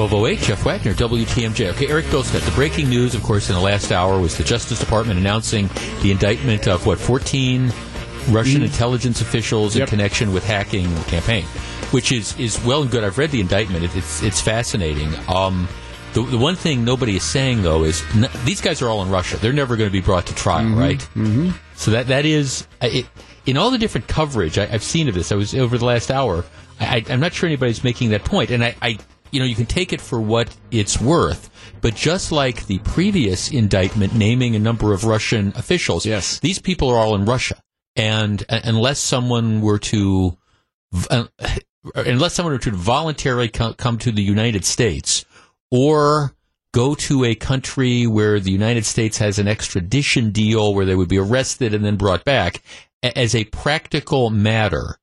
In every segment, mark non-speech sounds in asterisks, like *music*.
1208, Jeff Wagner, WTMJ. Okay, Eric Bilstead. The breaking news, of course, in the last hour was the Justice Department announcing the indictment of, what, 14 Russian mm. intelligence officials yep. in connection with hacking the campaign, which is, is well and good. I've read the indictment. It, it's, it's fascinating. Um, the, the, one thing nobody is saying, though, is n- these guys are all in Russia. They're never going to be brought to trial, mm-hmm. right? Mm-hmm. So that that is, it, in all the different coverage I, have seen of this, I was over the last hour, I, am not sure anybody's making that point. And I, I you know, you can take it for what it's worth. But just like the previous indictment naming a number of Russian officials, yes. these people are all in Russia. And uh, unless someone were to, uh, *sighs* unless someone were to voluntarily co- come to the United States or go to a country where the United States has an extradition deal where they would be arrested and then brought back, as a practical matter,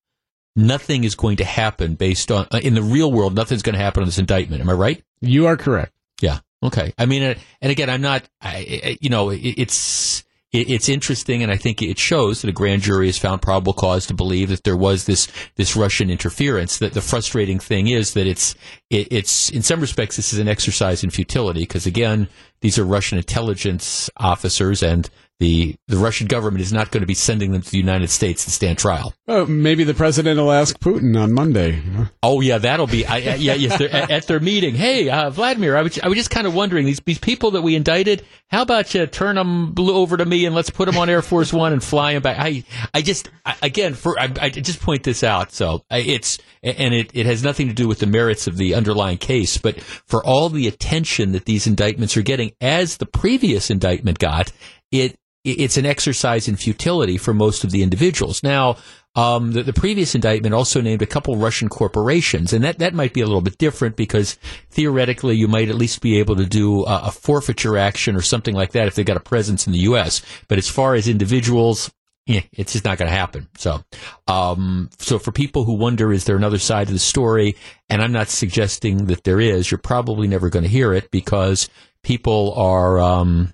nothing is going to happen based on uh, in the real world. Nothing's going to happen on this indictment. Am I right? You are correct. Yeah. Okay. I mean, uh, and again, I'm not. I, you know, it's it's interesting, and I think it shows that a grand jury has found probable cause to believe that there was this this Russian interference. That the frustrating thing is that it's it, it's in some respects this is an exercise in futility because again, these are Russian intelligence officers, and the the Russian government is not going to be sending them to the United States to stand trial. Oh, maybe the president will ask Putin on Monday. Oh yeah, that'll be I, yeah yes at, at, their meeting. Hey, uh, Vladimir, I was I was just kind of wondering these these people that we indicted. How about you turn them over to me and let's put them on Air Force One and fly them back? I I just I, again for I, I, just point this out. So it's and it it has nothing to do with the merits of the underlying case, but for all the attention that these indictments are getting, as the previous indictment got, it it's an exercise in futility for most of the individuals. Now, um, the, the, previous indictment also named a couple Russian corporations, and that, that might be a little bit different because theoretically you might at least be able to do a, a forfeiture action or something like that if they've got a presence in the U.S. But as far as individuals, yeah, it's just not going to happen. So, um, so for people who wonder, is there another side to the story? And I'm not suggesting that there is. You're probably never going to hear it because people are, um,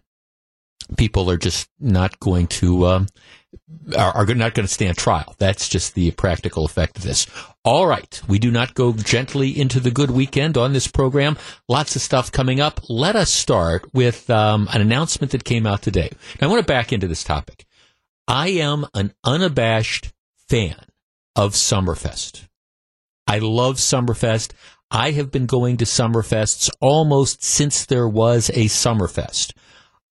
people are just not going to um, are, are, not going to stand trial. That's just the practical effect of this. All right, we do not go gently into the good weekend on this program. Lots of stuff coming up. Let us start with um, an announcement that came out today. Now, I want to back into this topic. I am an unabashed fan of Summerfest. I love Summerfest. I have been going to Summerfests almost since there was a Summerfest.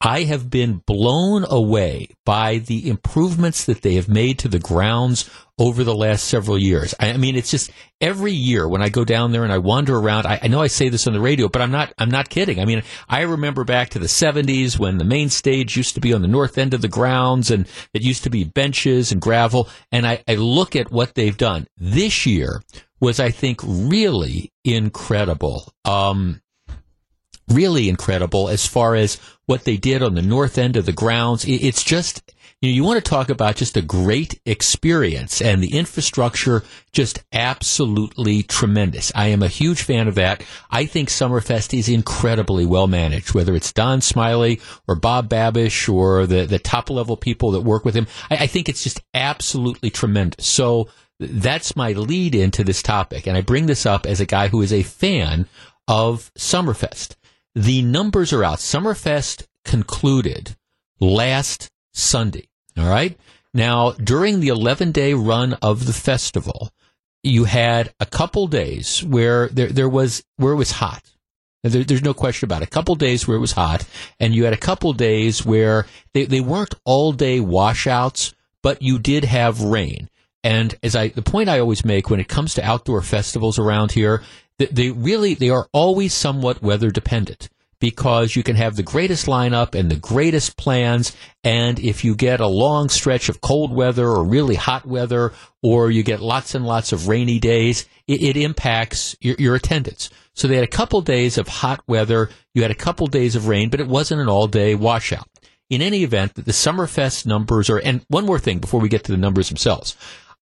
I have been blown away by the improvements that they have made to the grounds over the last several years. I, mean, it's just every year when I go down there and I wander around. I, I, know I say this on the radio, but I'm not. I'm not kidding. I mean, I remember back to the '70s when the main stage used to be on the north end of the grounds, and it used to be benches and gravel. And I, I look at what they've done this year was, I think, really incredible. Um, really incredible as far as what they did on the north end of the grounds. It's just, you know, you want to talk about just a great experience and the infrastructure just absolutely tremendous. I am a huge fan of that. I think Summerfest is incredibly well managed, whether it's Don Smiley or Bob Babisch or the, the top level people that work with him. I, I think it's just absolutely tremendous. So that's my lead into this topic. And I bring this up as a guy who is a fan of Summerfest. The numbers are out. Summerfest concluded last Sunday. All right. Now, during the 11 day run of the festival, you had a couple days where there, there was, where it was hot. There, there's no question about it. A couple days where it was hot, and you had a couple days where they, they weren't all day washouts, but you did have rain. And as I, the point I always make when it comes to outdoor festivals around here they really they are always somewhat weather dependent because you can have the greatest lineup and the greatest plans. And if you get a long stretch of cold weather or really hot weather or you get lots and lots of rainy days it, it impacts your, your, attendance. So they had a couple days of hot weather. You had a couple days of rain but it wasn't an all day washout. In any event the summerfest numbers are and one more thing before we get to the numbers themselves.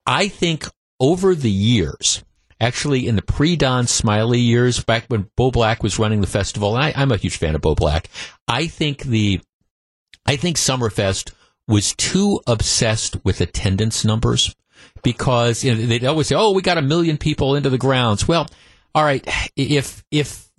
I think over the years actually in the pre Don Smiley years, back when Bo Black was running the festival, and I, am a huge fan of Bo Black. I think the, I think Summerfest was too obsessed with attendance numbers because you know, they'd always say, "Oh, we got a million people into the grounds." Well, all right, if if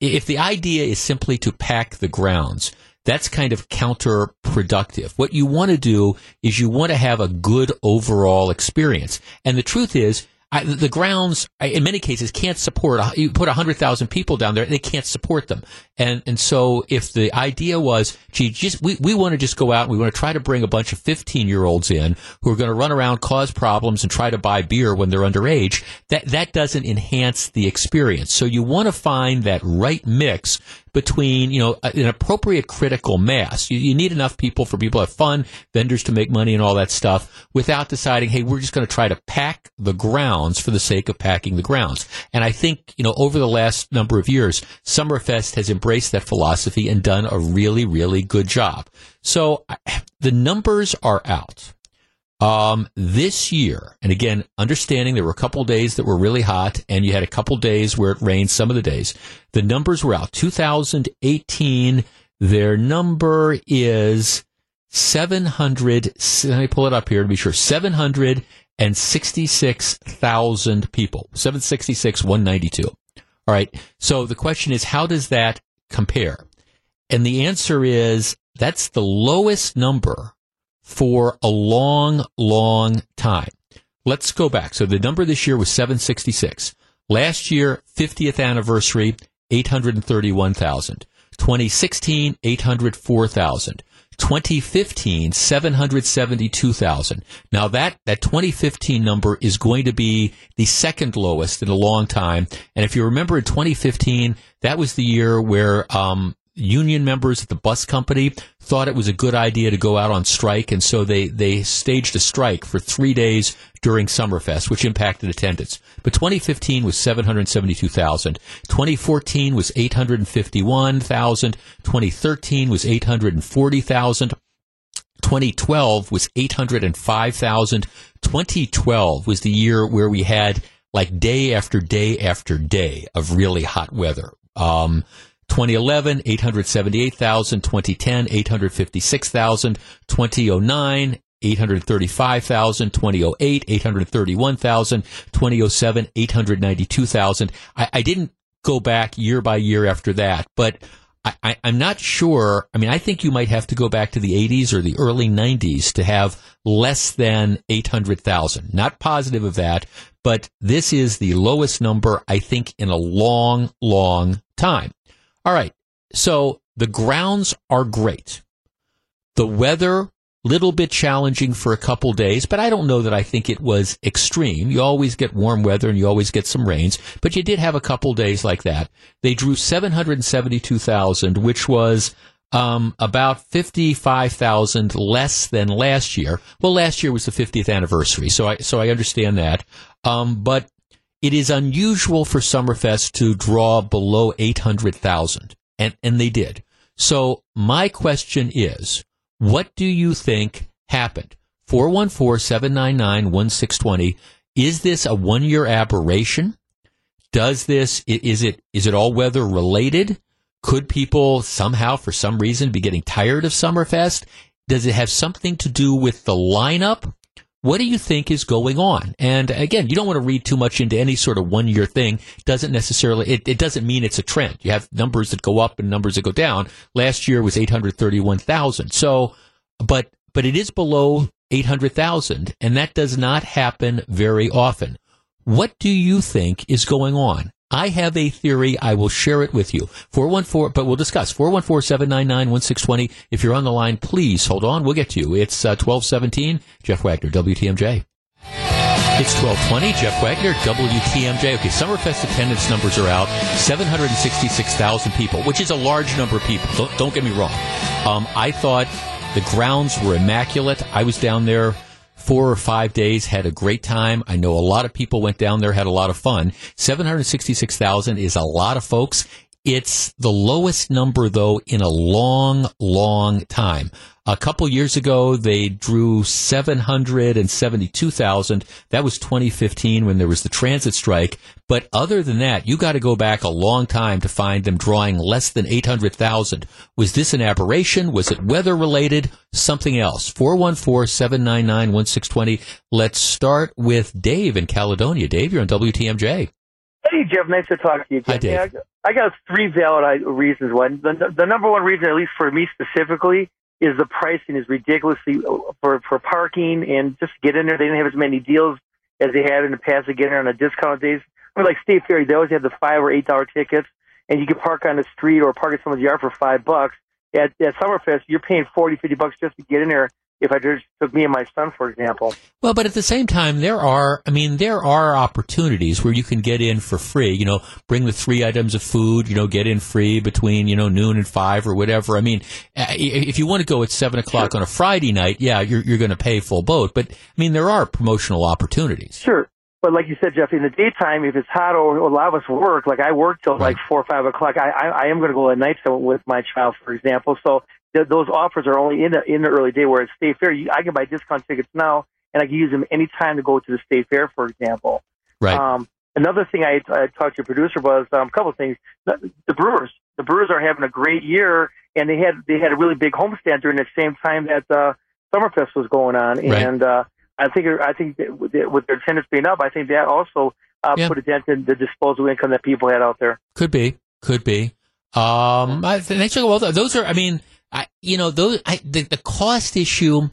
if the idea is simply to pack the grounds, that's kind of counterproductive. What you want to do is you want to have a good overall experience. And the truth is, I, the grounds, in many cases, can't support. Uh, you put hundred thousand people down there, they can't support them. And and so, if the idea was, gee, just we, we want to just go out and we want to try to bring a bunch of fifteen year olds in who are going to run around, cause problems, and try to buy beer when they're underage, that that doesn't enhance the experience. So you want to find that right mix between, you know, an appropriate critical mass. You, you, need enough people for people to have fun, vendors to make money and all that stuff without deciding, hey, we're just going to try to pack the grounds for the sake of packing the grounds. And I think, you know, over the last number of years, Summerfest has embraced that philosophy and done a really, really good job. So the numbers are out. Um, this year, and again, understanding there were a couple days that were really hot, and you had a couple days where it rained. Some of the days, the numbers were out. 2018, their number is 700. Let me pull it up here to be sure. 766,000 people. 766, 192. All right. So the question is, how does that compare? And the answer is that's the lowest number for a long, long time. Let's go back. So the number this year was 766. Last year, 50th anniversary, 831,000. 2016, 804,000. 2015, 772,000. Now that, that 2015 number is going to be the second lowest in a long time. And if you remember in 2015, that was the year where, um, union members at the bus company thought it was a good idea to go out on strike, and so they, they staged a strike for three days during Summerfest, which impacted attendance. But 2015 was 772,000. 2014 was 851,000. 2013 was 840,000. 2012 was 805,000. 2012 was the year where we had like day after day after day of really hot weather. Um, 2011, 878,000. 2010, 856,000. 2009, 835,000, 2008, 831,000, 2007, 892,000. I, I didn't go back year by year after that, but I, am not sure. I mean, I think you might have to go back to the 80s or the early 90s to have less than 800,000. Not positive of that, but this is the lowest number, I think, in a long, long time. All right. So the grounds are great. The weather, little bit challenging for a couple days, but I don't know that I think it was extreme. You always get warm weather and you always get some rains, but you did have a couple days like that. They drew 772,000, which was um, about 55,000 less than last year. Well, last year was the 50th anniversary, so I so I understand that. Um, but it is unusual for Summerfest to draw below 800,000. And, and they did. So my question is, what do you think happened? 414-799-1620. Is this a one year aberration? Does this, is it, is it all weather related? Could people somehow, for some reason, be getting tired of Summerfest? Does it have something to do with the lineup? What do you think is going on? And again, you don't want to read too much into any sort of one year thing. Doesn't necessarily, it, it doesn't mean it's a trend. You have numbers that go up and numbers that go down. Last year was 831,000. So, but, but it is below 800,000 and that does not happen very often. What do you think is going on? I have a theory. I will share it with you. 414, but we'll discuss. 414-799-1620. If you're on the line, please hold on. We'll get to you. It's uh, 1217. Jeff Wagner, WTMJ. It's 1220. Jeff Wagner, WTMJ. Okay, Summerfest attendance numbers are out. 766,000 people, which is a large number of people. Don't, don't get me wrong. Um, I thought the grounds were immaculate. I was down there four or five days, had a great time. I know a lot of people went down there, had a lot of fun. 766,000 is a lot of folks. It's the lowest number though in a long, long time. A couple years ago, they drew 772,000. That was 2015 when there was the transit strike. But other than that, you got to go back a long time to find them drawing less than 800,000. Was this an aberration? Was it weather related? Something else? 414-799-1620. Let's start with Dave in Caledonia. Dave, you're on WTMJ. Hey, Jeff. Nice to talk to you. Hi, Dave. Yeah, I got- I got three valid reasons. One, the, the number one reason, at least for me specifically, is the pricing is ridiculously for for parking and just to get in there. They didn't have as many deals as they had in the past to get in there on the discount days. I mean, like State Fair, they always have the five or eight dollar tickets, and you can park on the street or park in someone's yard for five bucks. At, at Summerfest, you're paying forty, fifty bucks just to get in there. If I just took me and my son, for example. Well, but at the same time, there are, I mean, there are opportunities where you can get in for free. You know, bring the three items of food, you know, get in free between, you know, noon and five or whatever. I mean, if you want to go at seven o'clock on a Friday night, yeah, you're, you're going to pay full boat. But, I mean, there are promotional opportunities. Sure. But like you said, Jeff, in the daytime, if it's hot or a lot of us work, like I work till like four or five o'clock, I, I, I am going to go at night with my child, for example. So th- those offers are only in the in the early day. Whereas State Fair, you, I can buy discount tickets now, and I can use them any time to go to the State Fair, for example. Right. Um, another thing I, I talked to your producer was um, a couple of things. The, the Brewers, the Brewers are having a great year, and they had they had a really big homestand during the same time that uh, Summerfest was going on, Right. and uh, I think I think that with the- their attendance being up, I think that also uh, Yeah. put a dent in the disposable income that people had out there. Could be, could be. Um, I think well, those are. I mean, I, you know, those I, the the cost issue.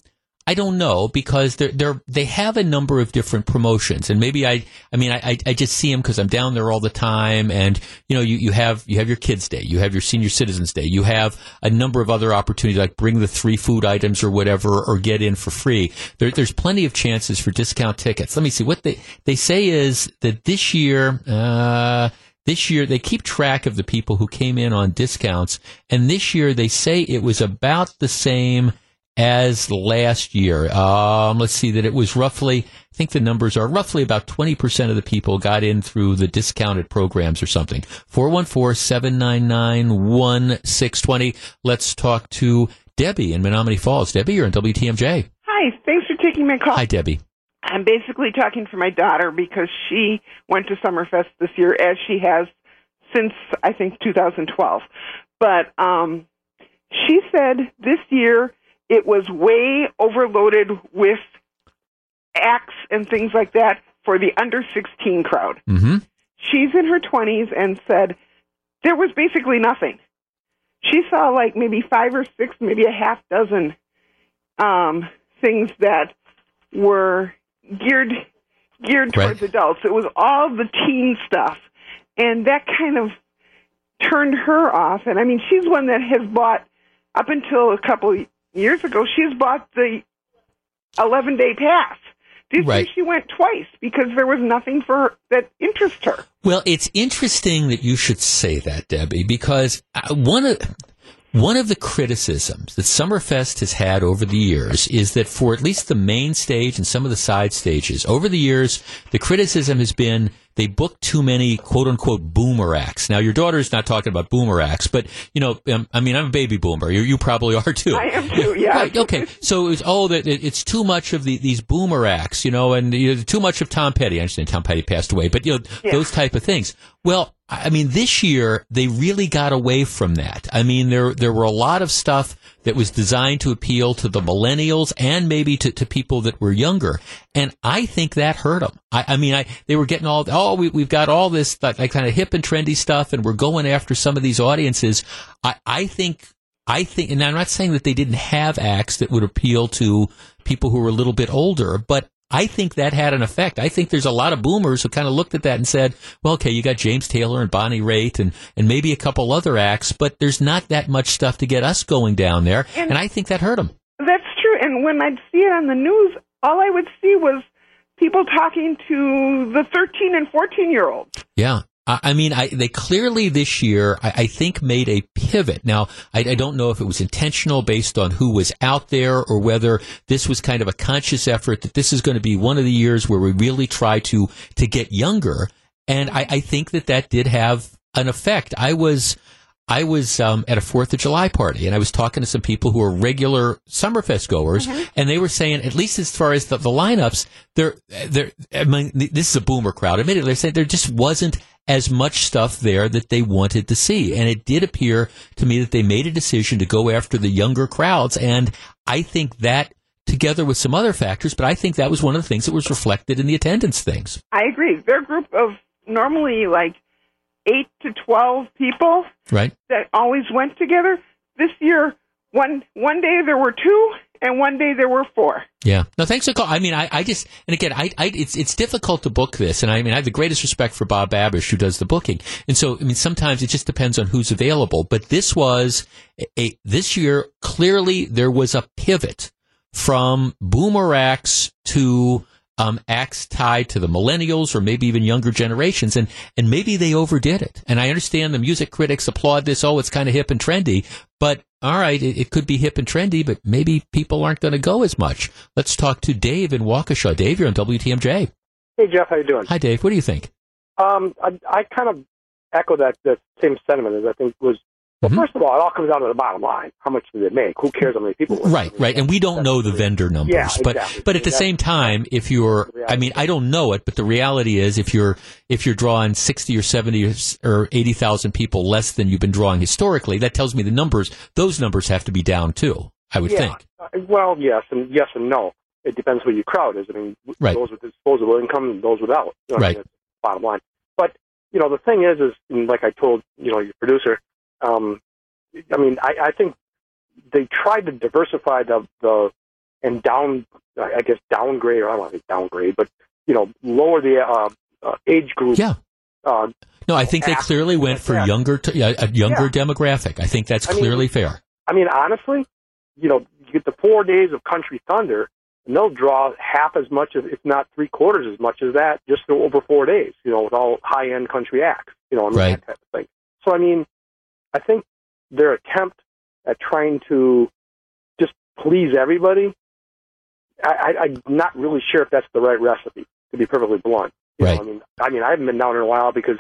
I don't know because they're they're they have a number of different promotions, and maybe I I mean I I, just see them because I'm down there all the time, and you know you, you have you have your kids day, you have your senior citizens day, you have a number of other opportunities like bring the three food items or whatever, or get in for free. There, there's plenty of chances for discount tickets. Let me see what they they say is that this year. Uh, this year, they keep track of the people who came in on discounts, and this year they say it was about the same as last year. Um, let's see that it was roughly, I think the numbers are roughly about 20% of the people got in through the discounted programs or something. 414-799-1620. Let's talk to Debbie in Menomonee Falls. Debbie, you're in WTMJ. Hi, thanks for taking my call. Hi, Debbie. I'm basically talking for my daughter because she went to Summerfest this year as she has since I think 2012. But um she said this year it was way overloaded with acts and things like that for the under 16 crowd. Mm-hmm. She's in her 20s and said there was basically nothing. She saw like maybe five or six, maybe a half dozen um, things that were geared geared Right. towards adults. It was all the teen stuff, and that kind of turned her off. And I mean, she's one that has bought up until a couple years ago. She's bought the eleven day pass. This Right. year she went twice because there was nothing for her that interests her. Well, it's interesting that you should say that, Debbie, because uh, one of one of the criticisms that Summerfest has had over the years is that for at least the main stage and some of the side stages, over the years, the criticism has been they book too many quote unquote boomer acts. Now, your daughter's not talking about boomer acts, but you know, um, I mean, I'm a baby boomer. You, you probably *laughs* are too. I am too, yeah. Right, okay. So it's oh that it, it's too much of the, these boomer acts, you know, and you know, too much of Tom Petty. I understand Tom Petty passed away, but you know Yeah. those type of things. Well, I mean, this year they really got away from that. I mean, there there were a lot of stuff that was designed to appeal to the millennials and maybe to, to people that were younger, and I think that hurt them. I, I mean, I they were getting all oh we we've got all this like, like kind of hip and trendy stuff, and we're going after some of these audiences. I I think I think, and I'm not saying that they didn't have acts that would appeal to people who were a little bit older, but I think that had an effect. I think there's a lot of boomers who kind of looked at that and said, well, okay, you got James Taylor and Bonnie Raitt and, and maybe a couple other acts, but there's not that much stuff to get us going down there. And, And- I think that hurt them. That's true. And when I'd see it on the news, all I would see was people talking to the 13 and 14 year olds. Yeah. I mean, I, they clearly this year, I, I think, made a pivot. Now, I, I don't know if it was intentional based on who was out there or whether this was kind of a conscious effort that this is going to be one of the years where we really try to, to get younger. And I, I think that that did have an effect. I was, I was um, at a Fourth of July party, and I was talking to some people who are regular Summerfest goers, and they were saying, at least as far as the, the lineups, there, there. I mean, this is a boomer crowd. Admittedly, they're saying there just wasn't as much stuff there that they wanted to see, and it did appear to me that they made a decision to go after the younger crowds, and I think that. Together with some other factors, but I think that was one of the things that was reflected in the attendance things. I agree. Their group of normally like eight to twelve people Right. that always went together. This year, one one day there were two, and one day there were four. Yeah. No, thanks for call. I mean, I, I just, and again, I, I, it's, it's difficult to book this. And I mean, I have the greatest respect for Bob Babisch who does the booking. And so, I mean, sometimes it just depends on who's available. But this was a, this year, clearly there was a pivot from boomer acts to, um, acts tied to the millennials or maybe even younger generations. And, and maybe they overdid it. And I understand the music critics applaud this. Oh, it's kind of hip and trendy. But all right, it, it could be hip and trendy, but maybe people aren't going to go as much. Let's talk to Dave in Waukesha. Dave, you're on WTMJ. Hey Jeff, how you doing? Hi, Dave. What do you think? Um, I, I kind of echo that that same sentiment as I think was. Well, Mhm. first of all, it all comes down to the bottom line. How much did it make? Who cares how many people? Right, right. And we don't know the vendor numbers, Yeah, but exactly. but at the same time, if you're, I mean, I don't know it, but the reality is, if you're if you're drawing sixty or seventy or, eighty thousand people less than you've been drawing historically, that tells me the numbers, those numbers have to be down too. I would yeah. think. Uh, well, yes, and yes and no. It depends who your crowd is. I mean, Right. those with disposable income and those without. You know, I Right. mean, bottom line. But you know, the thing is, is like I told you know your producer. Um, I mean, I, I think they tried to diversify the the and down, I guess downgrade, or I don't want to say downgrade, but you know, lower the uh, uh, age group. Yeah. Uh, No, I think they clearly went for younger, t- a younger Yeah. demographic. I think that's I mean, clearly fair. I mean, honestly, you know, you get the four days of Country Thunder, and they'll draw half as much as, if not three quarters as much as that, just over four days. You know, with all high-end country acts. You know, I mean, Right. that type of thing. So, I mean, I think their attempt at trying to just please everybody, I, I, I'm not really sure if that's the right recipe. To be perfectly blunt, you Right. know, I mean, I mean, I haven't been down in a while because,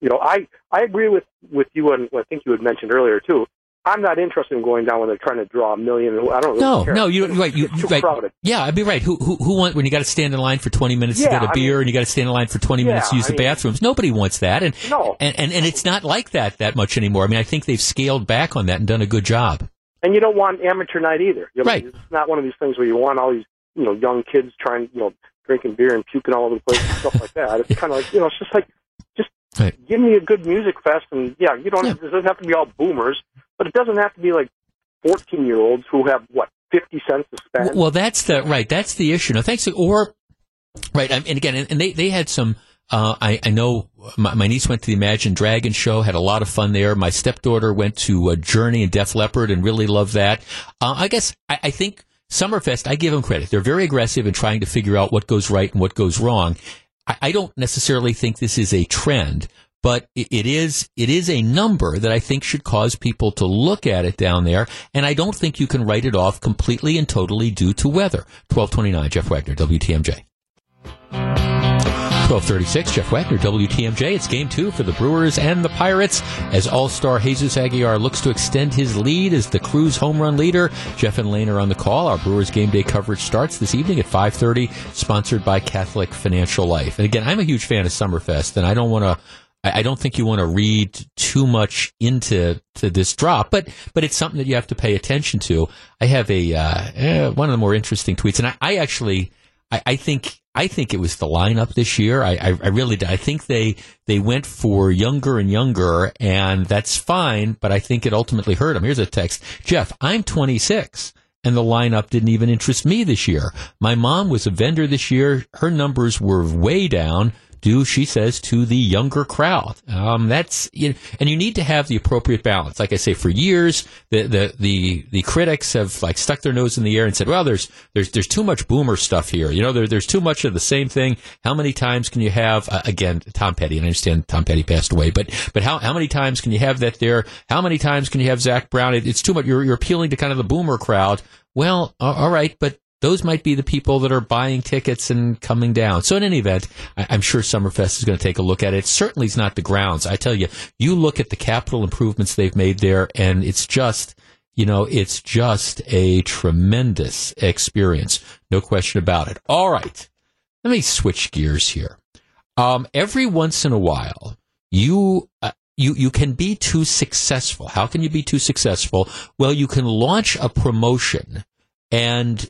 you know, I I agree with with you and what I think you had mentioned earlier too. I'm not interested in going down when they're trying to draw a million. I don't really No, care. no, you right. You It's too right. crowded. Yeah, I'd be right. Who who who want when you got to stand in line for twenty minutes to get a I beer mean- and you got to stand in line for twenty minutes to Yeah, use the mean- bathrooms? Nobody wants that, and, No. and and and it's not like that that much anymore. I mean, I think they've scaled back on that and done a good job. And you don't want amateur night either. You know, Right. It's not one of these things where you want all these you know young kids trying you know drinking beer and puking all over the place and stuff like that. It's kind of like you know it's just like just Right. give me a good music fest and yeah you don't Yeah. it doesn't have to be all boomers, but it doesn't have to be like 14 year olds who have what 50 cents to spend. Well, that's the right. That's the issue. No, thanks. Or right, and again, and, they they had some. Uh, I, I know my, my niece went to the Imagine Dragon show, had a lot of fun there. My stepdaughter went to uh, Journey and Def Leppard and really loved that. Uh, I guess I, I think Summerfest. I give them credit; they're very aggressive in trying to figure out what goes right and what goes wrong. I, I don't necessarily think this is a trend, but it, is it is a number that I think should cause people to look at it down there. And I don't think you can write it off completely and totally due to weather. Twelve twenty nine, Jeff Wagner, WTMJ. 1236, Jeff Wagner, WTMJ. It's game two for the Brewers and the Pirates as All-Star Jesus Aguilar looks to extend his lead as the Crew's home run leader. Jeff and Lane are on the call. Our Brewers game day coverage starts this evening at 5.30, sponsored by Catholic Financial Life. And again, I'm a huge fan of Summerfest, and I don't want to I don't think you want to read too much into to this drop, but but it's something that you have to pay attention to. I have a uh, eh, one of the more interesting tweets, and I, I actually I, I think I think it was the lineup this year. I, I, I really. I think they they went for younger and younger, and that's fine. But I think it ultimately hurt them. Here's a text, Jeff. I'm 26 and the lineup didn't even interest me this year. My mom was a vendor this year. Her numbers were way down due, she says, to the younger crowd. Um, that's you know, and you need to have the appropriate balance. Like I say, for years the, the the the critics have like stuck their nose in the air and said, "Well, there's there's there's too much boomer stuff here. You know, there, there's too much of the same thing. How many times can you have uh, again Tom Petty? And I understand Tom Petty passed away, but but how how many times can you have that there? How many times can you have Zac Brown? It, it's too much. You're you're appealing to kind of the boomer crowd. Well, all right, but those might be the people that are buying tickets and coming down. So in any event, I, I'm sure Summerfest is going to take a look at it. Certainly it's not the grounds. I tell you, you look at the capital improvements they've made there and it's just, you know, it's just a tremendous experience. No question about it. All right. Let me switch gears here. Um, every once in a while, you, uh, you, you can be too successful. How can you be too successful? Well, you can launch a promotion and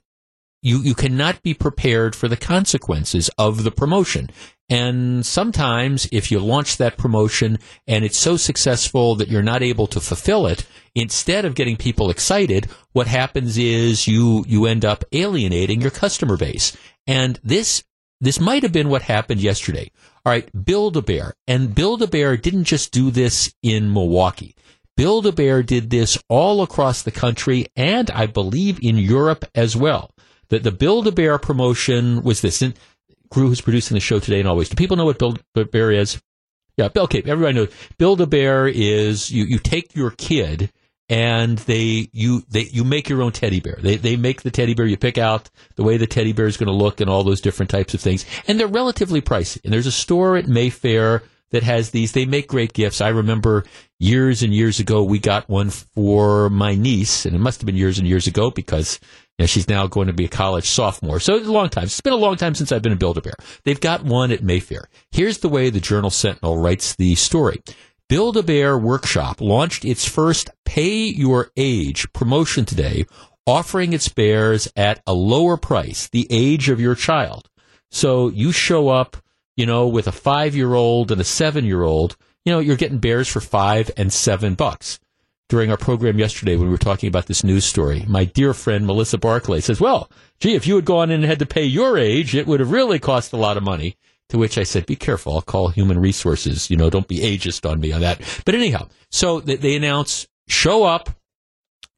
you, you cannot be prepared for the consequences of the promotion. And sometimes if you launch that promotion and it's so successful that you're not able to fulfill it, instead of getting people excited, what happens is you, you end up alienating your customer base. And this, this might have been what happened yesterday. All right, Build-A-Bear. And Build-A-Bear didn't just do this in Milwaukee. Build-A-Bear did this all across the country and I believe in Europe as well. That the Build-A-Bear promotion was this. And Gru, who's producing the show today and always. Do people know what Build a Bear is? Yeah, okay, everybody knows. Build a Bear is you, you take your kid and they you they you make your own teddy bear. They they make the teddy bear. You pick out the way the teddy bear is going to look and all those different types of things, and they're relatively pricey. And there's a store at Mayfair that has these. They make great gifts. I remember years and years ago we got one for my niece, and it must have been years and years ago because and she's now going to be a college sophomore. So it's a long time. It's been a long time since I've been a Build-A-Bear. They've got one at Mayfair. Here's the way the Journal Sentinel writes the story. Build-A-Bear Workshop launched its first Pay Your Age promotion today, offering its bears at a lower price, the age of your child. So you show up, you know, with a five-year-old and a seven-year-old, you know, you're getting bears for five and seven bucks during our program yesterday when we were talking about this news story. My dear friend Melissa Barclay says, well, gee, if you had gone in and had to pay your age, it would have really cost a lot of money. To which I said, be careful. I'll call human resources. You know, don't be ageist on me on that. But anyhow, so they, announce, show up.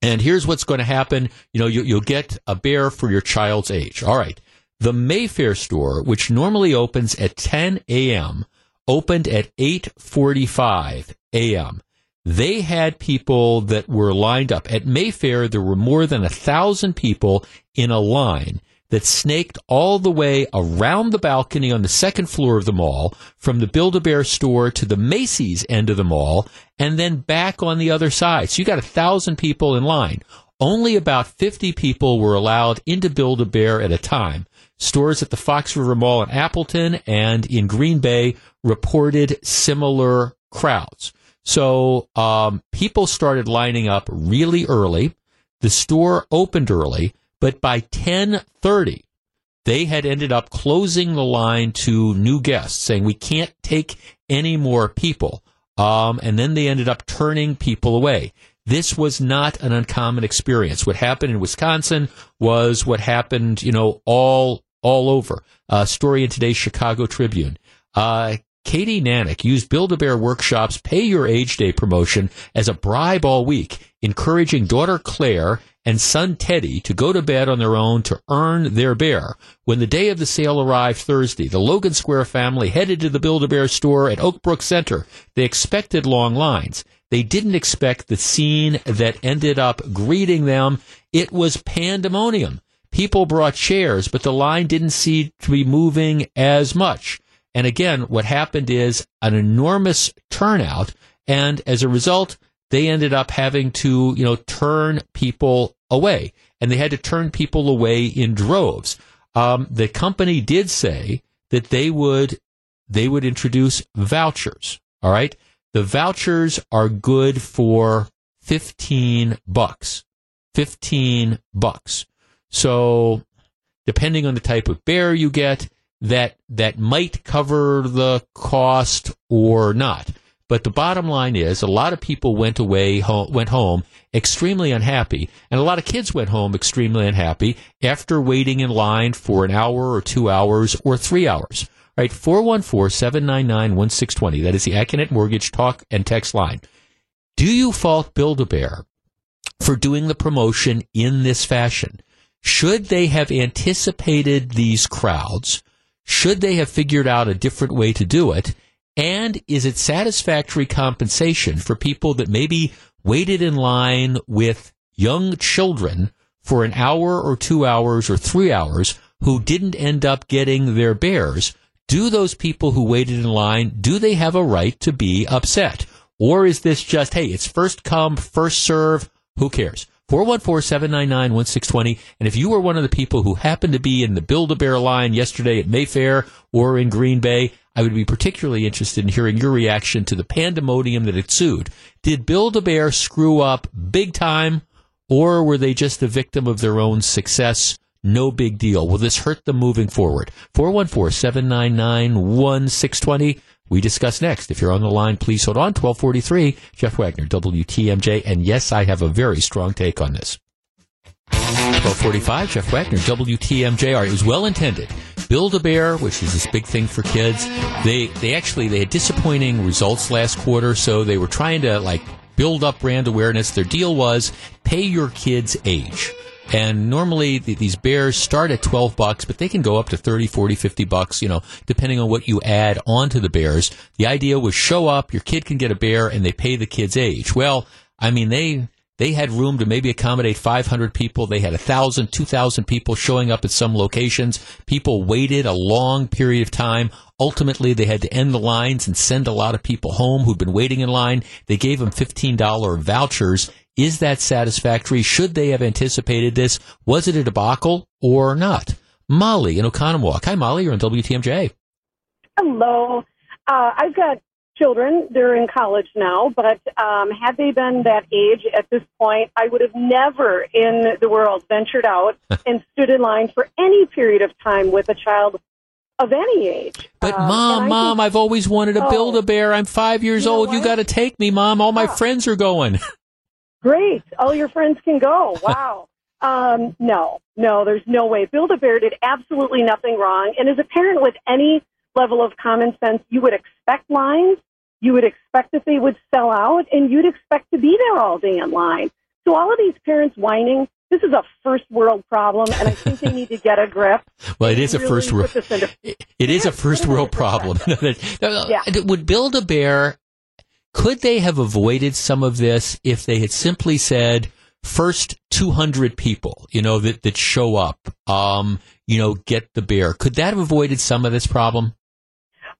And here's what's going to happen. You know, you, you'll get a bear for your child's age. All right. The Mayfair store, which normally opens at 10 a.m., opened at 8:45 a.m. They had people that were lined up. At Mayfair, there were more than a thousand people in a line that snaked all the way around the balcony on the second floor of the mall, from the Build-A-Bear store to the Macy's end of the mall, and then back on the other side. So you got a thousand people in line. Only about 50 people were allowed into Build-A-Bear at a time. Stores at the Fox River Mall in Appleton and in Green Bay reported similar crowds. So um, people started lining up really early. The store opened early, but by 10:30, they had ended up closing the line to new guests, saying we can't take any more people. Um, and then they ended up turning people away. This was not an uncommon experience. What happened in Wisconsin was what happened, you know, all all over. A uh, story in today's Chicago Tribune. Uh, Katie Nanek used Build-A-Bear Workshop's Pay Your Age Day promotion as a bribe all week, encouraging daughter Claire and son Teddy to go to bed on their own to earn their bear. When the day of the sale arrived Thursday, the Logan Square family headed to the Build-A-Bear store at Oakbrook Center. They expected long lines. They didn't expect the scene that ended up greeting them. It was pandemonium. People brought chairs, but the line didn't seem to be moving as much. And again, what happened is an enormous turnout. And as a result, they ended up having to, you know, turn people away. And they had to turn people away in droves. Um, the company did say that they would, they would introduce vouchers. All right. The vouchers are good for 15 bucks. 15 bucks. So depending on the type of bear you get, that that might cover the cost or not. But the bottom line is, a lot of people went away, home, went home extremely unhappy, and a lot of kids went home extremely unhappy after waiting in line for an hour or two hours or three hours. Right, 414-799-1620. That is the Accunet Mortgage talk and text line. Do you fault Build-A-Bear for doing the promotion in this fashion? Should they have anticipated these crowds? Should they have figured out a different way to do it? And is it satisfactory compensation for people that maybe waited in line with young children for an hour or two hours or three hours who didn't end up getting their bears? Do those people who waited in line, do they have a right to be upset? Or is this just, hey, it's first come, first serve, who cares? 414-799-1620. And if you were one of the people who happened to be in the Build-A-Bear line yesterday at Mayfair or in Green Bay, I would be particularly interested in hearing your reaction to the pandemonium that ensued. Did Build-A-Bear screw up big time or were they just a victim of their own success? no big deal. Will this hurt them moving forward? 414-799-1620. We discuss next. If you're on the line, please hold on. 1243, Jeff Wagner, WTMJ. And yes, I have a very strong take on this. 1245, Jeff Wagner, WTMJ. All right, it was well intended. Build a Bear, which is this big thing for kids. They they actually they had disappointing results last quarter, so they were trying to like build up brand awareness. Their deal was pay your kids age. And normally th- these bears start at 12 bucks, but they can go up to 30, 40, 50 bucks, you know, depending on what you add onto the bears. The idea was show up, your kid can get a bear and they pay the kid's age. Well, I mean, they, they had room to maybe accommodate 500 people. They had 1,000, 2,000 people showing up at some locations. People waited a long period of time. Ultimately, they had to end the lines and send a lot of people home who'd been waiting in line. They gave them $15 vouchers. Is that satisfactory? Should they have anticipated this? Was it a debacle or not? Molly in Oconomowoc. Hi, Molly. You're on WTMJ. Hello. Uh, I've got children. They're in college now, but um, had they been that age at this point, I would have never in the world ventured out *laughs* and stood in line for any period of time with a child of any age. But Um, mom, mom, think- I've always wanted to build Oh. a bear. I'm five years You know old. You got to take me, mom. All my Yeah. friends are going. *laughs* Great. All your friends can go. Wow. *laughs* um, no, no, there's no way. Build a Bear did absolutely nothing wrong. And as a parent with any level of common sense, you would expect lines. You would expect that they would sell out and you'd expect to be there all day in line. So all of these parents whining, this is a first world problem and I think they need to get a grip. *laughs* Well, it is a Really first world. into- It *laughs* it is a first world problem. Yeah. Would build a bear? Could they have avoided some of this if they had simply said first 200 people, you know, that that show up, um, you know, get the beer? Could that have avoided some of this problem?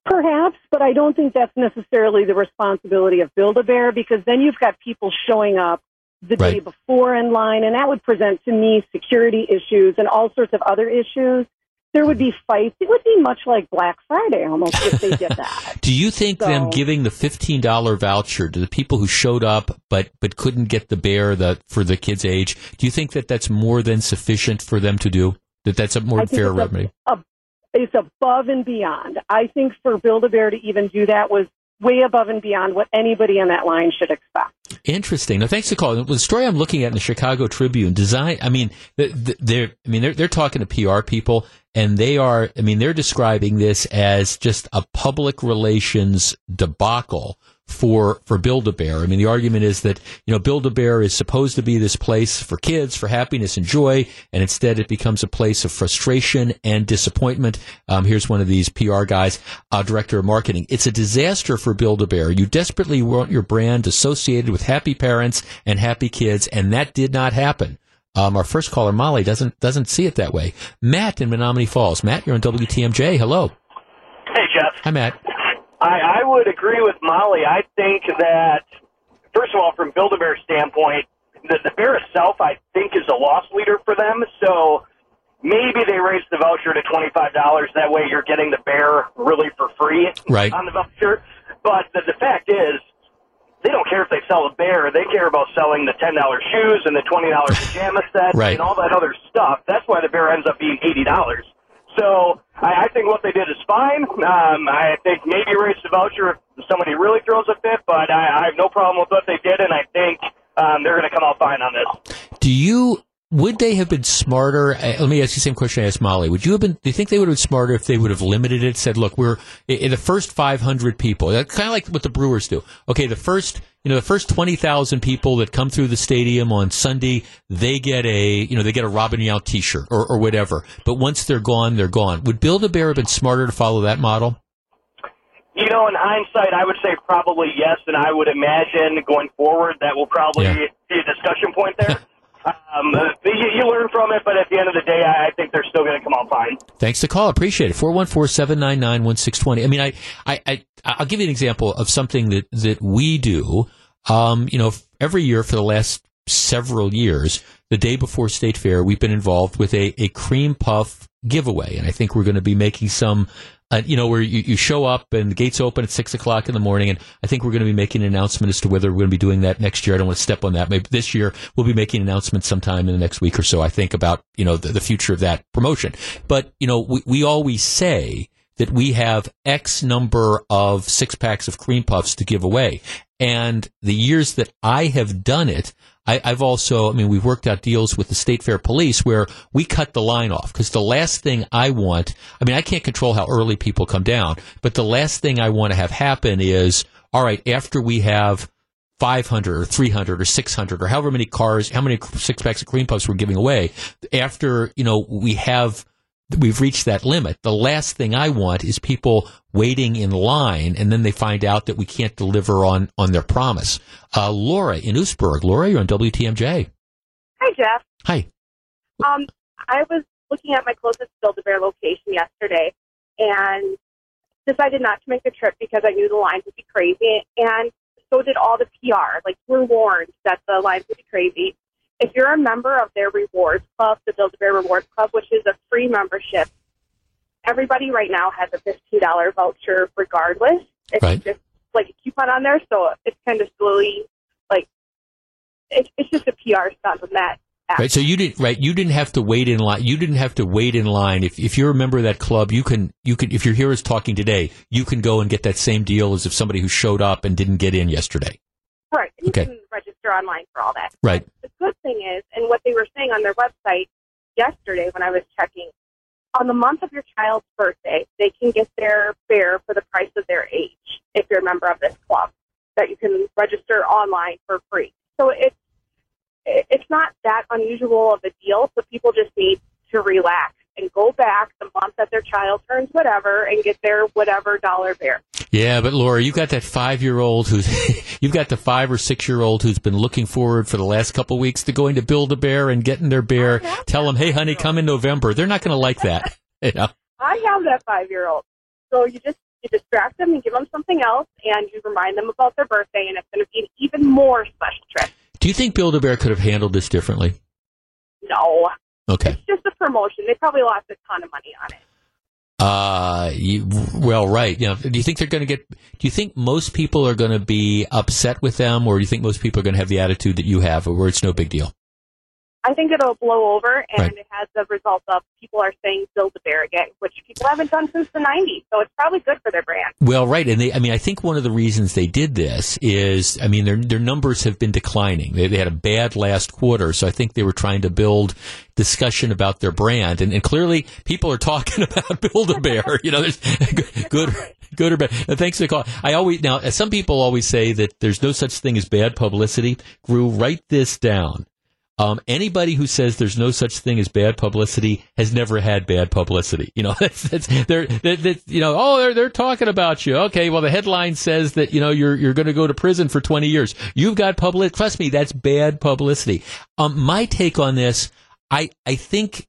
Perhaps, but I don't think that's necessarily the responsibility of Build a Bear because then you've got people showing up the day before in line, and that would present to me security issues and all sorts of other issues. There would be fights. It would be much like Black Friday almost if they did *laughs* that. Do you think them giving the fifteen dollar voucher to the people who showed up but but couldn't get the bear the for the kid's age? Do you think that that's more than sufficient for them to do? That that's a more fair it's a- remedy? a- it's above and beyond. I think for Build a Bear to even do that was way above and beyond what anybody in that line should expect. Interesting. Now, thanks for calling. The story I'm looking at in the Chicago Tribune, design. I mean, th- th- they're. I mean, they're they're talking to PR people, and they are. I mean, they're describing this as just a public relations debacle for for Build a Bear. I mean, the argument is that you know Build a Bear is supposed to be this place for kids for happiness and joy, and instead it becomes a place of frustration and disappointment. Um, here's one of these PR guys, uh, director of marketing. It's a disaster for Build a Bear. You desperately want your brand associated with happy parents and happy kids, and that did not happen. Um, our first caller, Molly, doesn't doesn't see it that way. Matt in Menomonee Falls. Matt, you're on WTMJ. Hello. Hey, Jeff. Hi, Matt. I, I would agree with Molly. I think that, first of all, from Build a Bear standpoint, the, the bear itself, I think, is a loss leader for them. So maybe they raise the voucher to $25. That way you're getting the bear really for free Right. on the voucher. But the, the fact is, they don't care if they sell a bear. They care about selling the $10 shoes and the $20 *laughs* pajama set Right. and all that other stuff. That's why the bear ends up being $80. So I, I think what they did is fine. Um, I think maybe raise the voucher if somebody really throws a fit, but I, I have no problem with what they did, and I think um, they're going to come out fine on this. Do you would they have been smarter? Uh, let me ask you the same question I asked Molly. Would you have been? Do you think they would have been smarter if they would have limited it? Said, look, we're in the first 500 people. Kind of like what the Brewers do. Okay, the first you know the first 20,000 people that come through the stadium on Sunday, they get a you know they get a Robin Yount T-shirt or, or whatever. But once they're gone, they're gone. Would Build a Bear have been smarter to follow that model? You know, in hindsight, I would say probably yes, and I would imagine going forward that will probably Yeah. be a discussion point there. *laughs* um, you, you learn from it, but at the end of the day, I, I think they're still going to come out fine. Thanks to call. Appreciate it. 414-799-1620. I mean, I, I, I, I'll give you an example of something that, that we do. Um, you know, every year for the last several years, the day before State Fair, we've been involved with a, a cream puff giveaway. And I think we're going to be making some, uh, you know, where you, you show up and the gates open at six o'clock in the morning. And I think we're going to be making an announcement as to whether we're going to be doing that next year. I don't want to step on that. Maybe this year we'll be making an announcement sometime in the next week or so. I think about, you know, the, the future of that promotion. But, you know, we, we always say that we have X number of six packs of cream puffs to give away. And the years that I have done it, I, have also, I mean, we've worked out deals with the State Fair Police where we cut the line off because the last thing I want, I mean, I can't control how early people come down, but the last thing I want to have happen is, all right, after we have 500 or 300 or 600 or however many cars, how many six packs of cream puffs we're giving away, after, you know, we have we've reached that limit. The last thing I want is people waiting in line and then they find out that we can't deliver on, on their promise. Uh, Laura in Oostburg. Laura, you're on WTMJ. Hi, Jeff. Hi. Um, I was looking at my closest Build-A-Bear location yesterday and decided not to make the trip because I knew the lines would be crazy. And so did all the PR. Like, we're warned that the lines would be crazy if you're a member of their rewards club, the Build a Bear Rewards Club, which is a free membership, everybody right now has a $15 voucher regardless. It's right. just like a coupon on there, so it's kind of slowly like it, it's just a PR stunt on that. App. Right. So you didn't right. You didn't have to wait in line. You didn't have to wait in line. If if you're a member of that club, you can you can if your here is talking today, you can go and get that same deal as if somebody who showed up and didn't get in yesterday. Right. Okay. Register online for all that. Right. The good thing is, and what they were saying on their website yesterday when I was checking, on the month of your child's birthday, they can get their bear for the price of their age if you're a member of this club. That you can register online for free. So it's it's not that unusual of a deal. So people just need to relax and go back the month that their child turns whatever and get their whatever dollar bear. Yeah, but Laura, you've got that five year old who's *laughs* you've got the five or six year old who's been looking forward for the last couple of weeks to going to build a bear and getting their bear. Tell them, hey, honey, come in November. They're not going to like that. *laughs* you know? I have that five year old, so you just you distract them and give them something else, and you remind them about their birthday, and it's going to be an even more special trip. Do you think Build a Bear could have handled this differently? No. Okay. It's just a promotion. They probably lost a ton of money on it. Uh, you, well, right. You know, do you think they're going to get? Do you think most people are going to be upset with them, or do you think most people are going to have the attitude that you have, where it's no big deal? I think it'll blow over, and Right. it has the result of people are saying "build a bear" again, which people haven't done since the '90s. So it's probably good for their brand. Well, right, and they, I mean, I think one of the reasons they did this is, I mean, their their numbers have been declining. They, they had a bad last quarter, so I think they were trying to build discussion about their brand, and, and clearly people are talking *laughs* about Build a Bear. You know, there's *laughs* good. Good or bad. Thanks for the call. I always now. Some people always say that there's no such thing as bad publicity. Grew, write this down. Um, anybody who says there's no such thing as bad publicity has never had bad publicity. You know, *laughs* that's, that's they're, they're, you know, oh, they're, they're talking about you. Okay. Well, the headline says that, you know, you're, you're going to go to prison for 20 years. You've got public, trust me, that's bad publicity. Um, my take on this, I, I think,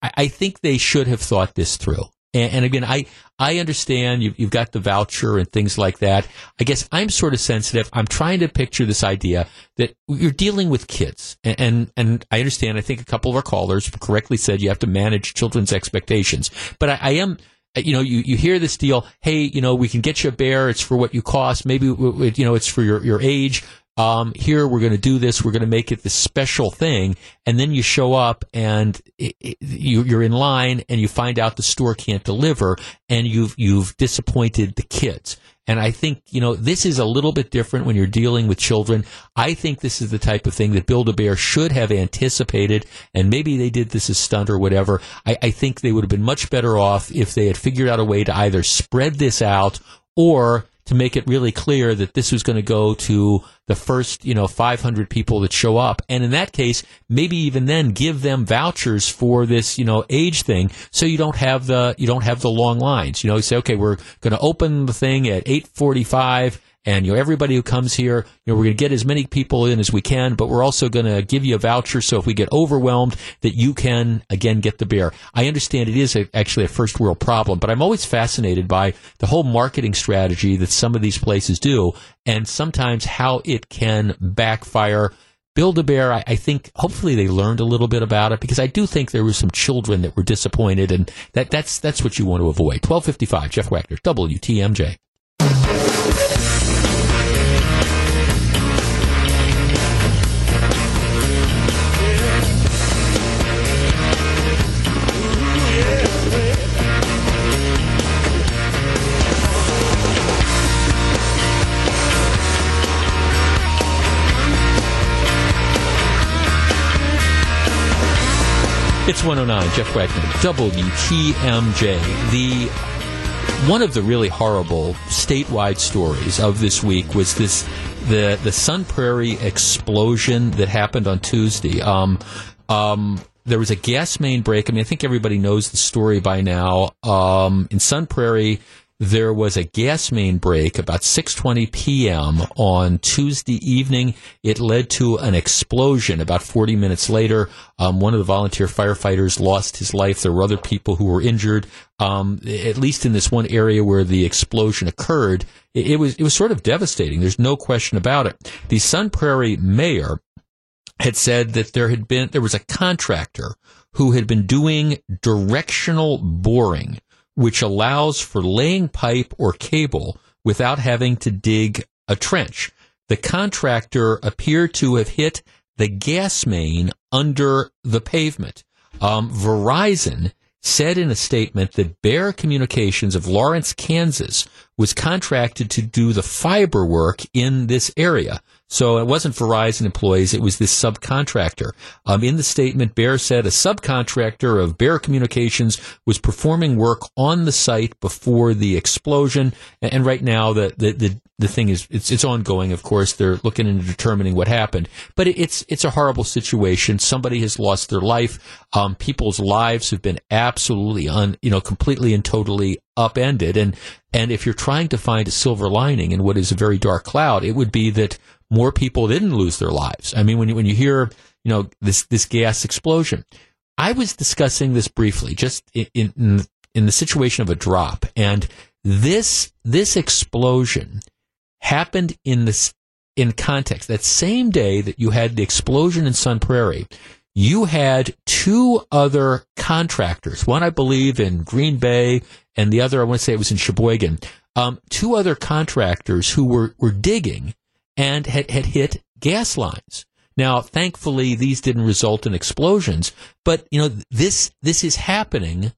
I, I think they should have thought this through. And, and again, I, I understand you've, you've got the voucher and things like that. I guess I'm sort of sensitive. I'm trying to picture this idea that you're dealing with kids. And, and, and I understand, I think a couple of our callers correctly said you have to manage children's expectations. But I, I am, uh, you know, you, you hear this deal, hey, you know, we can get you a bear. It's for what you cost. Maybe, you know, it's for your, your age. Um, here we're going to do this. We're going to make it this special thing. And then you show up and it, it, you, you're in line and you find out the store can't deliver and you've, you've disappointed the kids. And I think, you know, this is a little bit different when you're dealing with children. I think this is the type of thing that Build a Bear should have anticipated. And maybe they did this as stunt or whatever. I, I think they would have been much better off if they had figured out a way to either spread this out or to make it really clear that this was going to go to the first, you know, 500 people that show up. And in that case, maybe even then give them vouchers for this, you know, age thing. So you don't have the, you don't have the long lines. You know, you say, okay, we're going to open the thing at 845 and you know everybody who comes here, you know we're going to get as many people in as we can, but we're also going to give you a voucher. So if we get overwhelmed, that you can again get the beer. I understand it is a, actually a first world problem, but I'm always fascinated by the whole marketing strategy that some of these places do, and sometimes how it can backfire Build-A-Bear, I, I think hopefully they learned a little bit about it because I do think there were some children that were disappointed, and that, that's that's what you want to avoid. Twelve fifty-five, Jeff Wagner, WTMJ. 109, Jeff Wagner, WTMJ. The one of the really horrible statewide stories of this week was this the the Sun Prairie explosion that happened on Tuesday. Um, um, there was a gas main break. I mean, I think everybody knows the story by now. Um, in Sun Prairie, there was a gas main break about 6:20 p.m. on Tuesday evening. It led to an explosion. About 40 minutes later, um, one of the volunteer firefighters lost his life. There were other people who were injured. Um, at least in this one area where the explosion occurred, it, it was it was sort of devastating. There's no question about it. The Sun Prairie mayor had said that there had been there was a contractor who had been doing directional boring which allows for laying pipe or cable without having to dig a trench. The contractor appeared to have hit the gas main under the pavement. Um, Verizon said in a statement that Bear Communications of Lawrence, Kansas was contracted to do the fiber work in this area. So it wasn't Verizon employees, it was this subcontractor. Um, in the statement, Bear said a subcontractor of Bear Communications was performing work on the site before the explosion. And, and right now, the, the, the, the, thing is, it's, it's ongoing, of course. They're looking into determining what happened. But it, it's, it's a horrible situation. Somebody has lost their life. Um, people's lives have been absolutely un, you know, completely and totally upended. And, and if you're trying to find a silver lining in what is a very dark cloud, it would be that more people didn't lose their lives. I mean, when you, when you hear, you know, this, this gas explosion, I was discussing this briefly just in, in, in the situation of a drop. And this, this explosion happened in this, in context. That same day that you had the explosion in Sun Prairie, you had two other contractors, one I believe in Green Bay, and the other I want to say it was in Sheboygan. Um, two other contractors who were, were digging and had, had hit gas lines. Now, thankfully, these didn't result in explosions, but you know this this is happening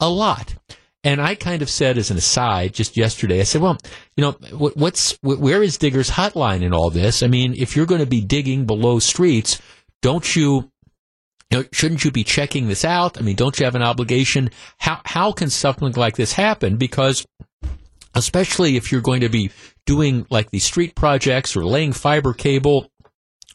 a lot. And I kind of said as an aside just yesterday, I said, well, you know, what's where is Digger's hotline in all this? I mean, if you're going to be digging below streets, don't you you know, shouldn't you be checking this out? I mean, don't you have an obligation? How how can something like this happen? Because especially if you're going to be doing like these street projects or laying fiber cable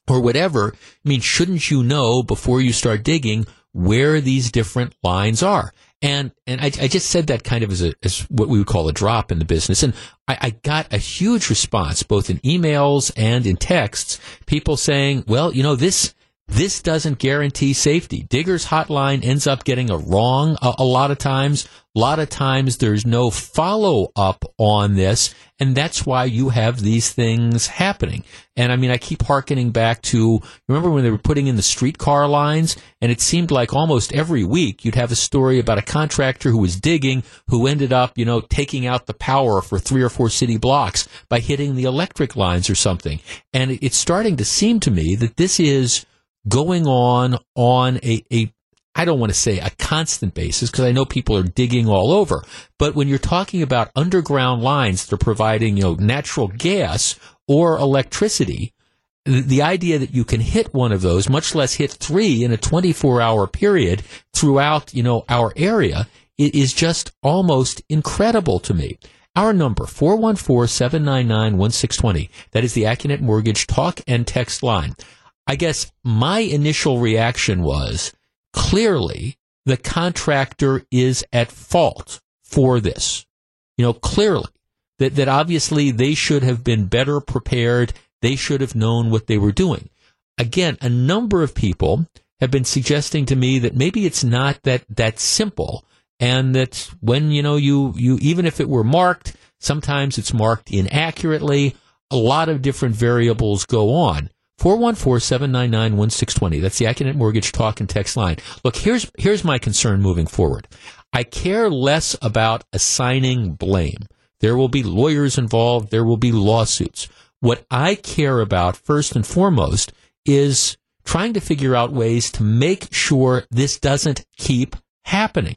or whatever, I mean, shouldn't you know before you start digging where these different lines are? And and I, I just said that kind of as a as what we would call a drop in the business, and I, I got a huge response both in emails and in texts. People saying, "Well, you know this this doesn't guarantee safety. Digger's hotline ends up getting a wrong a, a, lot of times. A lot of times there's no follow up on this, and that's why you have these things happening. And I mean, I keep harkening back to remember when they were putting in the streetcar lines, and it seemed like almost every week you'd have a story about a contractor who was digging who ended up, you know, taking out the power for three or four city blocks by hitting the electric lines or something. And it's starting to seem to me that this is going on on a, a I don't want to say a constant basis because I know people are digging all over. But when you're talking about underground lines that are providing, you know, natural gas or electricity, the idea that you can hit one of those, much less hit three in a 24 hour period throughout, you know, our area, is just almost incredible to me. Our number, 414-799-1620. That is the Accunet Mortgage talk and text line. I guess my initial reaction was clearly the contractor is at fault for this. You know, clearly that, that obviously they should have been better prepared. They should have known what they were doing. Again, a number of people have been suggesting to me that maybe it's not that, that simple and that when, you know, you, you, even if it were marked, sometimes it's marked inaccurately. A lot of different variables go on. 414-799-1620. That's the Accunet Mortgage Talk and Text line. Look, here's, here's my concern moving forward. I care less about assigning blame. There will be lawyers involved. There will be lawsuits. What I care about first and foremost is trying to figure out ways to make sure this doesn't keep happening.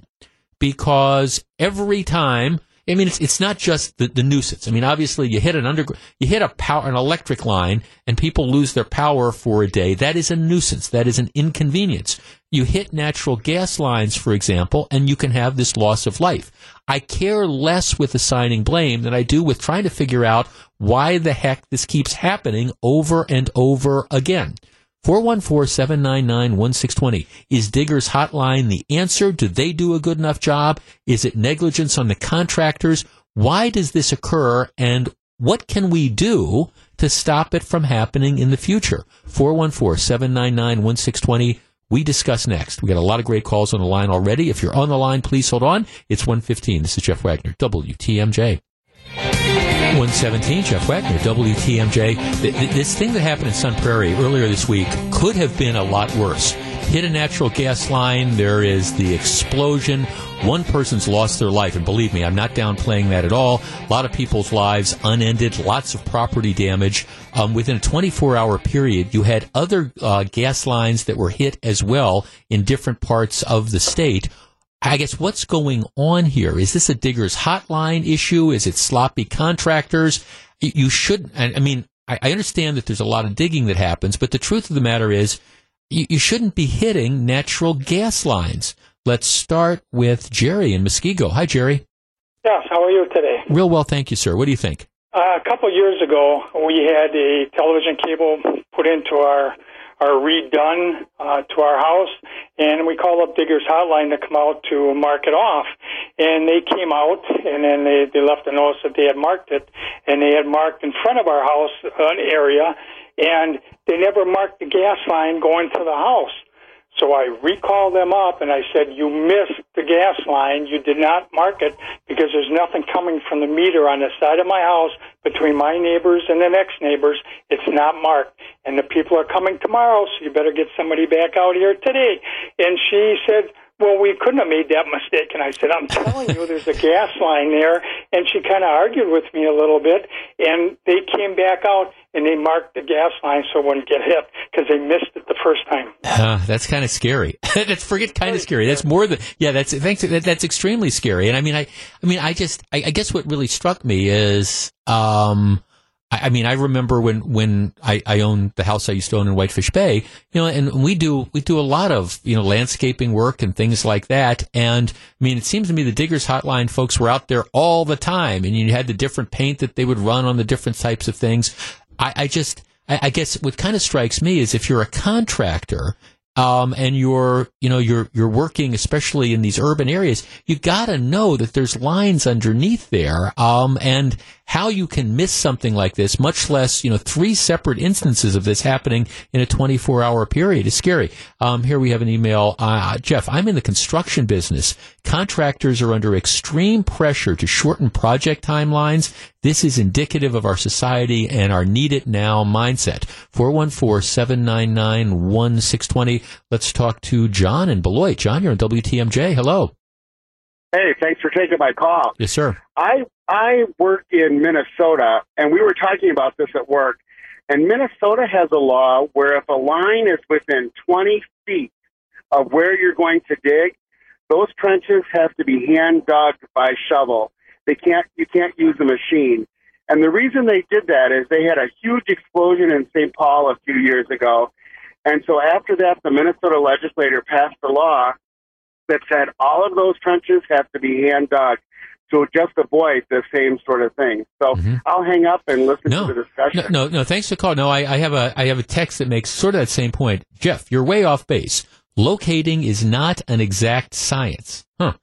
Because every time I mean, it's it's not just the, the nuisance. I mean, obviously, you hit an under you hit a power an electric line, and people lose their power for a day. That is a nuisance. That is an inconvenience. You hit natural gas lines, for example, and you can have this loss of life. I care less with assigning blame than I do with trying to figure out why the heck this keeps happening over and over again. 414-799-1620. Is Diggers Hotline the answer? Do they do a good enough job? Is it negligence on the contractors? Why does this occur and what can we do to stop it from happening in the future? 414-799-1620. We discuss next. We got a lot of great calls on the line already. If you're on the line, please hold on. It's 115. This is Jeff Wagner, WTMJ. 117, Jeff Wagner, WTMJ. This thing that happened in Sun Prairie earlier this week could have been a lot worse. Hit a natural gas line, there is the explosion. One person's lost their life, and believe me, I'm not downplaying that at all. A lot of people's lives unended, lots of property damage. Um, within a 24 hour period, you had other uh, gas lines that were hit as well in different parts of the state. I guess what's going on here? Is this a digger's hotline issue? Is it sloppy contractors? You should, I mean, I understand that there's a lot of digging that happens, but the truth of the matter is you, shouldn't be hitting natural gas lines. Let's start with Jerry in Muskego. Hi, Jerry. Yes, how are you today? Real well, thank you, sir. What do you think? Uh, a couple years ago, we had a television cable put into our are redone uh, to our house, and we called up Diggers Hotline to come out to mark it off. And they came out, and then they, they left a notice that they had marked it, and they had marked in front of our house an area, and they never marked the gas line going to the house. So I recalled them up and I said, You missed the gas line. You did not mark it because there's nothing coming from the meter on the side of my house between my neighbors and the next neighbors. It's not marked. And the people are coming tomorrow, so you better get somebody back out here today. And she said, well, we couldn't have made that mistake. And I said, I'm telling you, there's a gas line there. And she kind of argued with me a little bit. And they came back out and they marked the gas line so it wouldn't get hit because they missed it the first time. Uh, that's kind of *laughs* scary. that's forget kind of scary. That's more than yeah. That's thanks. That, that's extremely scary. And I mean, I I mean, I just I, I guess what really struck me is um I, I mean, I remember when when I, I owned the house I used to own in Whitefish Bay, you know, and we do we do a lot of you know landscaping work and things like that. And I mean, it seems to me the Diggers Hotline folks were out there all the time, and you had the different paint that they would run on the different types of things. I, I just I guess what kind of strikes me is if you're a contractor um, and you're, you know, you're you're working, especially in these urban areas, you got to know that there's lines underneath there, um, and how you can miss something like this, much less, you know, three separate instances of this happening in a 24 hour period is scary. Um, here we have an email. Uh, Jeff, I'm in the construction business. Contractors are under extreme pressure to shorten project timelines. This is indicative of our society and our need it now mindset. 414-799-1620. Let's talk to John in Beloit. John, you're on WTMJ. Hello. Hey, thanks for taking my call. Yes, sir. I I work in Minnesota, and we were talking about this at work. And Minnesota has a law where if a line is within 20 feet of where you're going to dig, those trenches have to be hand dug by shovel. They can't you can't use a machine. And the reason they did that is they had a huge explosion in St. Paul a few years ago. And so after that, the Minnesota legislator passed a law that said all of those trenches have to be hand dug to just avoid the same sort of thing. So mm-hmm. I'll hang up and listen no, to the discussion. No, no, no, thanks for the call. No, I, I have a I have a text that makes sort of that same point. Jeff, you're way off base. Locating is not an exact science. Huh.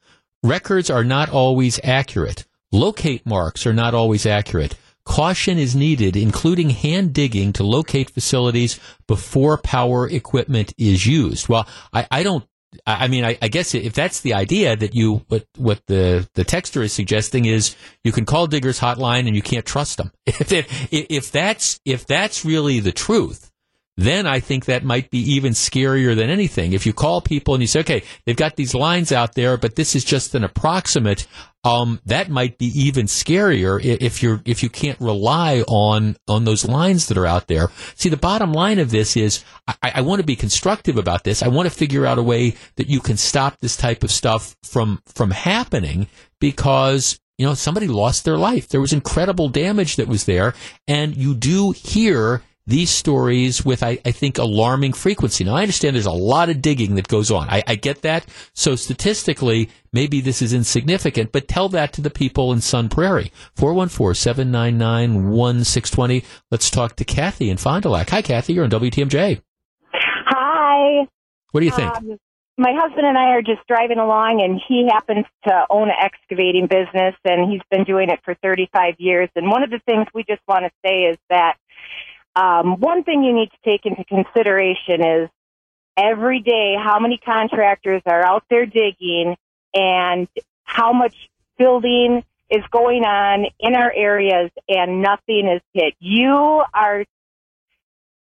Records are not always accurate. Locate marks are not always accurate. Caution is needed, including hand digging to locate facilities before power equipment is used. Well, I, I don't I mean, I, I, guess if that's the idea that you what what the the texter is suggesting is you can call Diggers Hotline and you can't trust them. *laughs* If if, if that's if that's really the truth, then I think that might be even scarier than anything. If you call people and you say, okay, they've got these lines out there, but this is just an approximate, um, that might be even scarier if you're if you can't rely on on those lines that are out there. See, the bottom line of this is I, I want to be constructive about this. I want to figure out a way that you can stop this type of stuff from from happening because you know somebody lost their life. There was incredible damage that was there, and you do hear these stories with, I, I, think, alarming frequency. Now, I understand there's a lot of digging that goes on. I, I, get that. So statistically, maybe this is insignificant, but tell that to the people in Sun Prairie. 414-799-1620. Let's talk to Kathy in Fond du Lac. Hi, Kathy. You're on WTMJ. Hi. What do you think? Um, my husband and I are just driving along, and he happens to own an excavating business, and he's been doing it for 35 years. And one of the things we just want to say is that um, one thing you need to take into consideration is every day how many contractors are out there digging and how much building is going on in our areas and nothing is hit. You are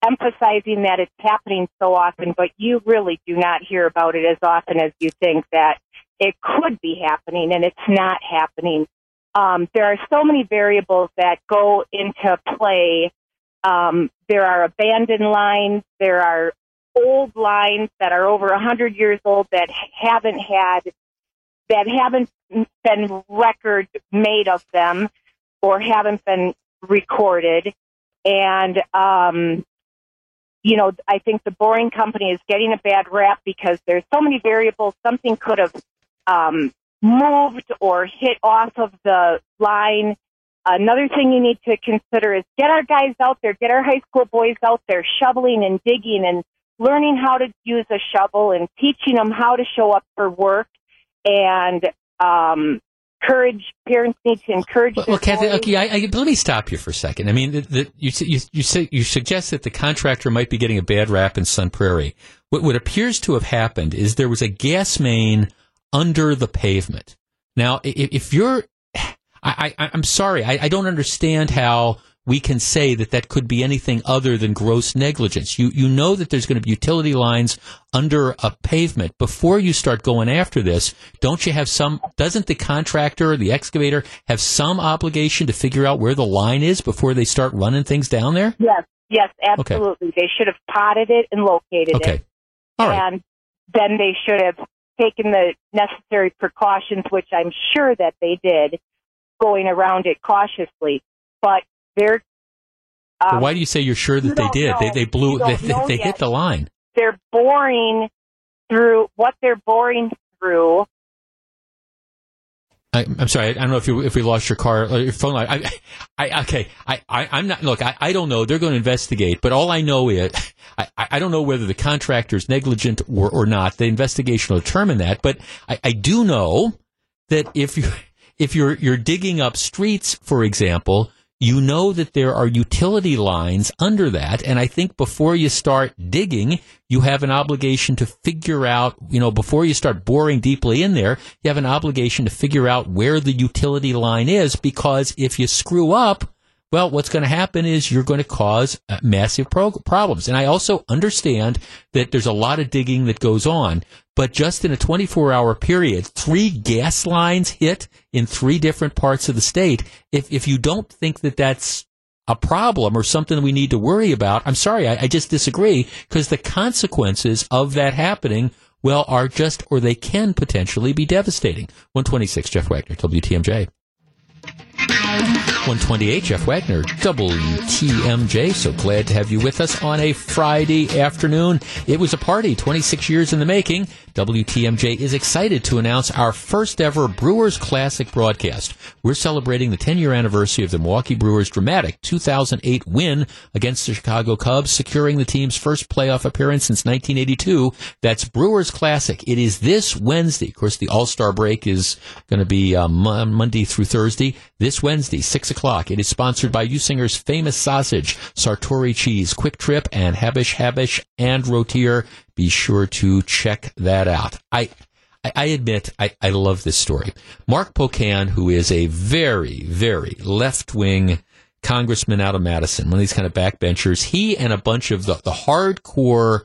emphasizing that it's happening so often, but you really do not hear about it as often as you think that it could be happening and it's not happening. Um, there are so many variables that go into play um, there are abandoned lines. There are old lines that are over a hundred years old that haven't had that haven't been record made of them or haven't been recorded. And um, you know, I think the boring company is getting a bad rap because there's so many variables. Something could have um, moved or hit off of the line Another thing you need to consider is get our guys out there, get our high school boys out there shoveling and digging and learning how to use a shovel and teaching them how to show up for work and um, encourage parents need to encourage. Well, well Kathy, okay, I, I, let me stop you for a second. I mean, the, the, you you you, say, you suggest that the contractor might be getting a bad rap in Sun Prairie. What, what appears to have happened is there was a gas main under the pavement. Now, if, if you're I, I, am sorry. I, I don't understand how we can say that that could be anything other than gross negligence. You, you know that there's going to be utility lines under a pavement. Before you start going after this, don't you have some, doesn't the contractor or the excavator have some obligation to figure out where the line is before they start running things down there? Yes, yes, absolutely. Okay. They should have potted it and located okay. it. All right. And then they should have taken the necessary precautions, which I'm sure that they did going around it cautiously. But they're. Um, why do you say you're sure that they did? They they blew. *laughs* They, they, they hit the line. They're boring through what they're boring through. I, am sorry. I don't know if you if we lost your car or your phone line. I, I okay. I, I am not. Look, I, I don't know. They're going to investigate, but all I know is I, I don't know whether the contractor is negligent or, or not. The investigation will determine that. But I, I do know that if you if you're you're digging up streets, for example, you know that there are utility lines under that, and I think before you start digging, you have an obligation to figure out, you know, before you start boring deeply in there, you have an obligation to figure out where the utility line is, because if you screw up, well, what's going to happen is you're going to cause uh, massive pro- problems. And I also understand that there's a lot of digging that goes on, but just in a 24 hour period, three gas lines hit in three different parts of the state. If, if you don't think that that's a problem or something we need to worry about, I'm sorry, I, I just disagree because the consequences of that happening well, are just, or they can potentially be devastating. 126, Jeff Wagner, WTMJ. 128, Jeff Wagner, WTMJ. So glad to have you with us on a Friday afternoon. It was a party, 26 years in the making. WTMJ is excited to announce our first ever Brewers Classic broadcast. We're celebrating the 10 year anniversary of the Milwaukee Brewers' dramatic 2008 win against the Chicago Cubs, securing the team's first playoff appearance since 1982. That's Brewers Classic. It is this Wednesday. Of course, the All Star break is going to be uh, Monday through Thursday. This Wednesday, 6 o'clock. It is sponsored by Usinger's famous sausage, Sartori cheese, Kwik Trip, and Habush Habush and Rottier. Be sure to check that out. I, I, admit I, I love this story. Mark Pocan, who is a very, very left wing congressman out of Madison, one of these kind of backbenchers. He and a bunch of the, the hardcore,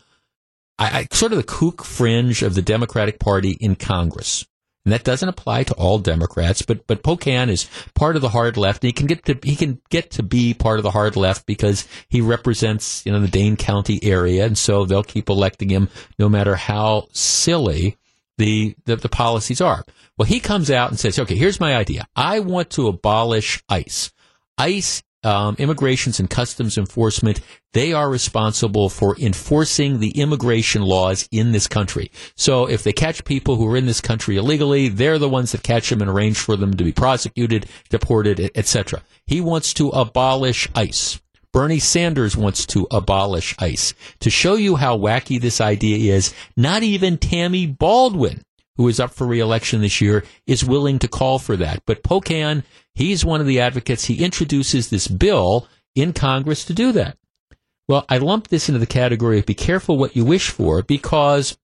I, I, sort of the kook fringe of the Democratic Party in Congress. And that doesn't apply to all Democrats, but but Pocan is part of the hard left. And he can get to he can get to be part of the hard left because he represents you know the Dane County area, and so they'll keep electing him no matter how silly the, the, the policies are. Well, he comes out and says, okay, here's my idea. I want to abolish ICE. ICE, um, immigrations and customs enforcement, they are responsible for enforcing the immigration laws in this country. So if they catch people who are in this country illegally, they're the ones that catch them and arrange for them to be prosecuted, deported, etc. He wants to abolish ICE. Bernie Sanders wants to abolish ICE. To show you how wacky this idea is, not even Tammy Baldwin, who is up for reelection this year, is willing to call for that. But Pocan, he's one of the advocates. He introduces this bill in Congress to do that. Well, I lump this into the category of be careful what you wish for because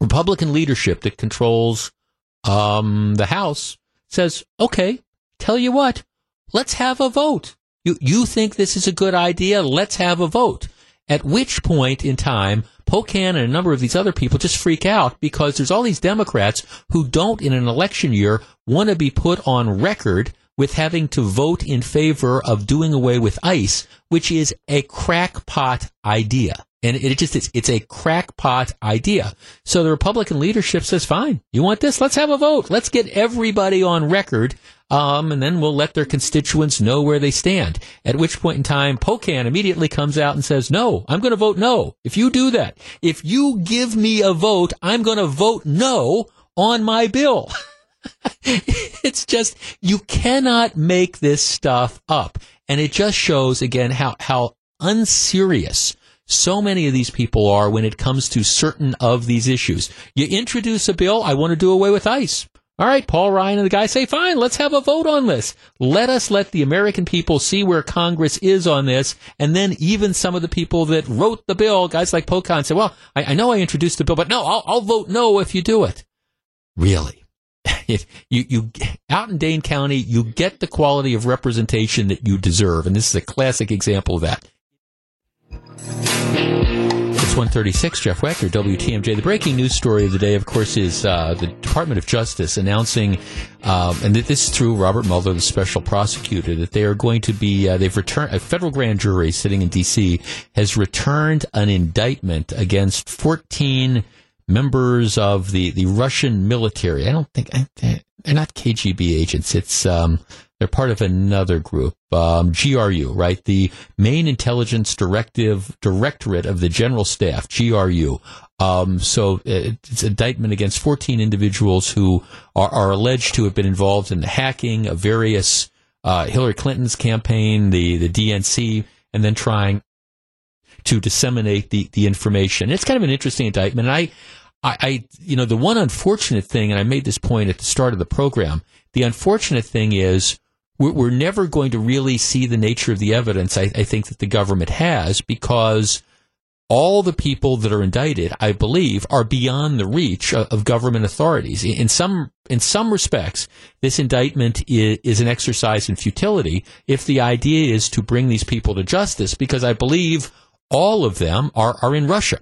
Republican leadership that controls um, the House says, okay, tell you what, let's have a vote. You, you think this is a good idea? Let's have a vote. At which point in time, Pocan and a number of these other people just freak out because there's all these Democrats who don't, in an election year, want to be put on record with having to vote in favor of doing away with ICE, which is a crackpot idea. And it just is, it's a crackpot idea. So the Republican leadership says, fine, you want this? Let's have a vote. Let's get everybody on record um, and then we'll let their constituents know where they stand. At which point in time, Pocan immediately comes out and says, no, I'm going to vote no. If you do that, if you give me a vote, I'm going to vote no on my bill. *laughs* it's just, you cannot make this stuff up. And it just shows again how, how unserious so many of these people are when it comes to certain of these issues. You introduce a bill, I want to do away with ICE. All right, Paul Ryan and the guys say, fine, let's have a vote on this. Let us let the American people see where Congress is on this. And then even some of the people that wrote the bill, guys like Pocan, say, well, I, I know I introduced the bill, but no, I'll, I'll vote no if you do it. Really? *laughs* If you, you, out in Dane County, you get the quality of representation that you deserve. And this is a classic example of that. It's 136, Jeff Wagner, WTMJ. The breaking news story of the day, of course, is uh, the Department of Justice announcing, um, and this is through Robert Mueller, the special prosecutor, that they are going to be, uh, they've returned, a federal grand jury sitting in D.C. has returned an indictment against 14 members of the, the Russian military. I don't think, they're not KGB agents. It's, um, they're part of another group, um, GRU, right? The Main Intelligence Directive Directorate of the General Staff, GRU. Um, so uh, it's an indictment against 14 individuals who are, are, alleged to have been involved in the hacking of various uh, Hillary Clinton's campaign, the the DNC, and then trying to disseminate the the information. It's kind of an interesting indictment. And I, I, I, you know, the one unfortunate thing, and I made this point at the start of the program. The unfortunate thing is we're, never going to really see the nature of the evidence I, I think that the government has because all the people that are indicted, I believe, are beyond the reach of, of government authorities. In some in some respects, this indictment is, is, an exercise in futility if the idea is to bring these people to justice, because I believe all of them are, are in Russia.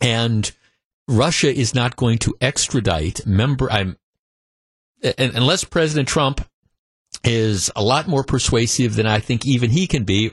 And Russia is not going to extradite member I'm unless President Trump is a lot more persuasive than I think even he can be.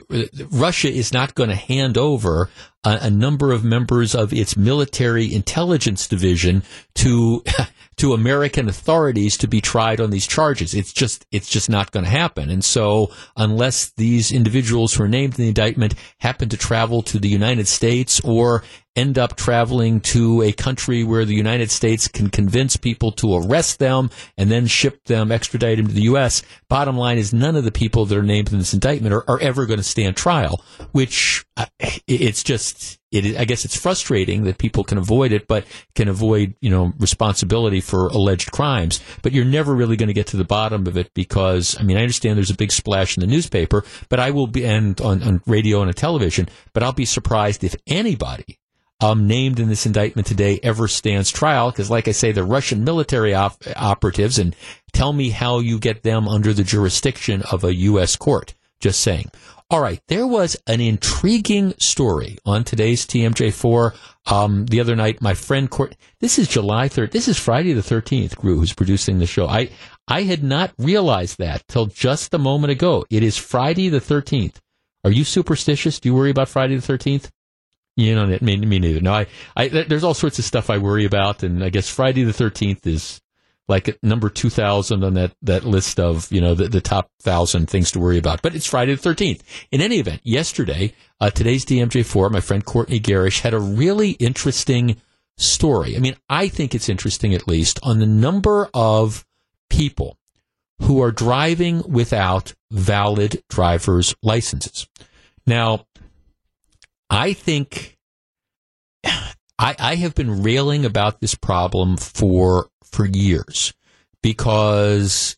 Russia is not going to hand over a, a, number of members of its military intelligence division to *laughs* to American authorities to be tried on these charges. It's just it's just not going to happen. And so unless these individuals who are named in the indictment happen to travel to the United States or end up traveling to a country where the United States can convince people to arrest them and then ship them, extradite them to the U.S. Bottom line is none of the people that are named in this indictment are, are ever going to stand trial, which uh, it's just, it, I guess it's frustrating that people can avoid it, but can avoid, you know, responsibility for alleged crimes. But you're never really going to get to the bottom of it because, I mean, I understand there's a big splash in the newspaper, but I will be, and on, on radio and on television, but I'll be surprised if anybody um, named in this indictment today ever stands trial because, like I say, the Russian military op- operatives, and tell me how you get them under the jurisdiction of a U.S. court Just saying. All right, there was an intriguing story on today's TMJ4 um, the other night. My friend Court, this is July 3rd. This is Friday the 13th, Gru, who's producing the show. I, I had not realized that till just a moment ago. It is Friday the 13th. Are you superstitious? Do you worry about Friday the 13th? You know, me, me neither. No, I, I, there's all sorts of stuff I worry about, and I guess Friday the 13th is like number 2000 on that, that list of, you know, the, the top thousand things to worry about. But it's Friday the 13th. In any event, yesterday, uh, today's TMJ4, my friend Courtney Garish had a really interesting story. I mean, I think it's interesting at least on the number of people who are driving without valid driver's licenses. Now, I think I, I have been railing about this problem for for years because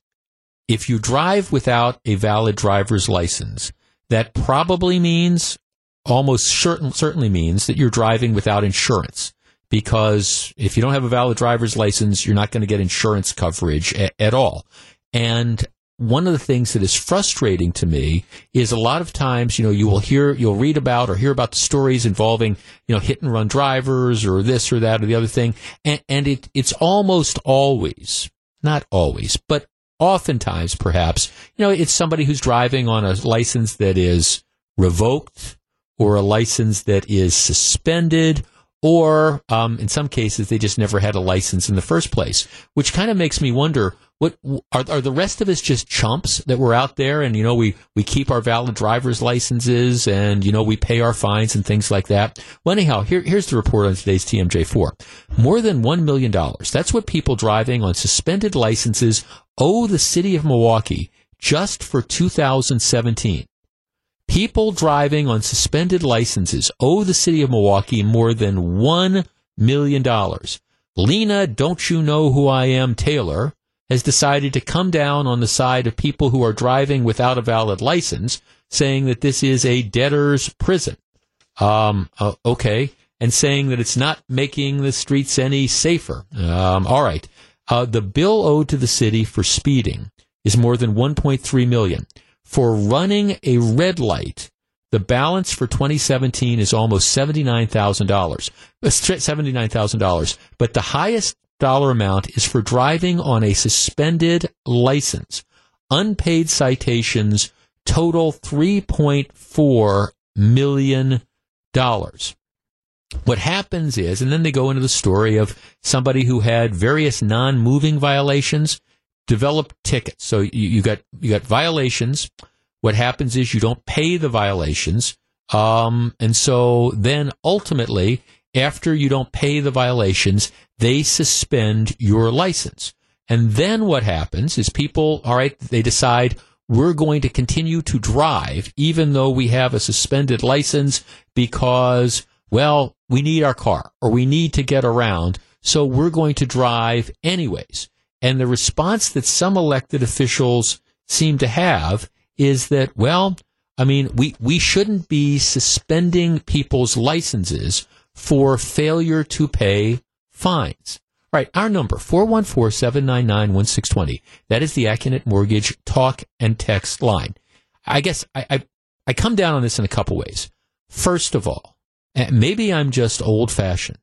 if you drive without a valid driver's license, that probably means almost certain, certainly means that you're driving without insurance. Because if you don't have a valid driver's license, you're not going to get insurance coverage a, at all. And one of the things that is frustrating to me is a lot of times, you know, you will hear, you'll read about or hear about the stories involving, you know, hit and run drivers or this or that or the other thing. And, and it, it's almost always, not always, but oftentimes perhaps, you know, it's somebody who's driving on a license that is revoked or a license that is suspended or um, in some cases they just never had a license in the first place, which kind of makes me wonder what are, are the rest of us just chumps that we're out there and you know we we keep our valid driver's licenses and you know we pay our fines and things like that. Well, anyhow, here, here's the report on today's TMJ4. More than one million dollars. That's what people driving on suspended licenses owe the city of Milwaukee just for 2017. People driving on suspended licenses owe the city of Milwaukee more than one million dollars. Lena, don't you know who I am, Taylor? Has decided to come down on the side of people who are driving without a valid license, saying that this is a debtor's prison. Um, uh, okay. And saying that it's not making the streets any safer. Um, all right. Uh, the bill owed to the city for speeding is more than 1.3 million. For running a red light, the balance for 2017 is almost $79,000. $79,000. But the highest amount is for driving on a suspended license. Unpaid citations total $3.4 million. What happens is, and then they go into the story of somebody who had various non-moving violations, develop tickets. So you, you got you got violations. What happens is you don't pay the violations, um, and so then ultimately, after you don't pay the violations, they suspend your license. And then what happens is people, all right, they decide we're going to continue to drive even though we have a suspended license because, well, we need our car or we need to get around. So we're going to drive anyways. And the response that some elected officials seem to have is that, well, I mean, we, we shouldn't be suspending people's licenses for failure to pay fines. All right, our number, 414-799-1620. That is the Accunet Mortgage talk and text line. I guess I, I, I come down on this in a couple ways. First of all, maybe I'm just old fashioned,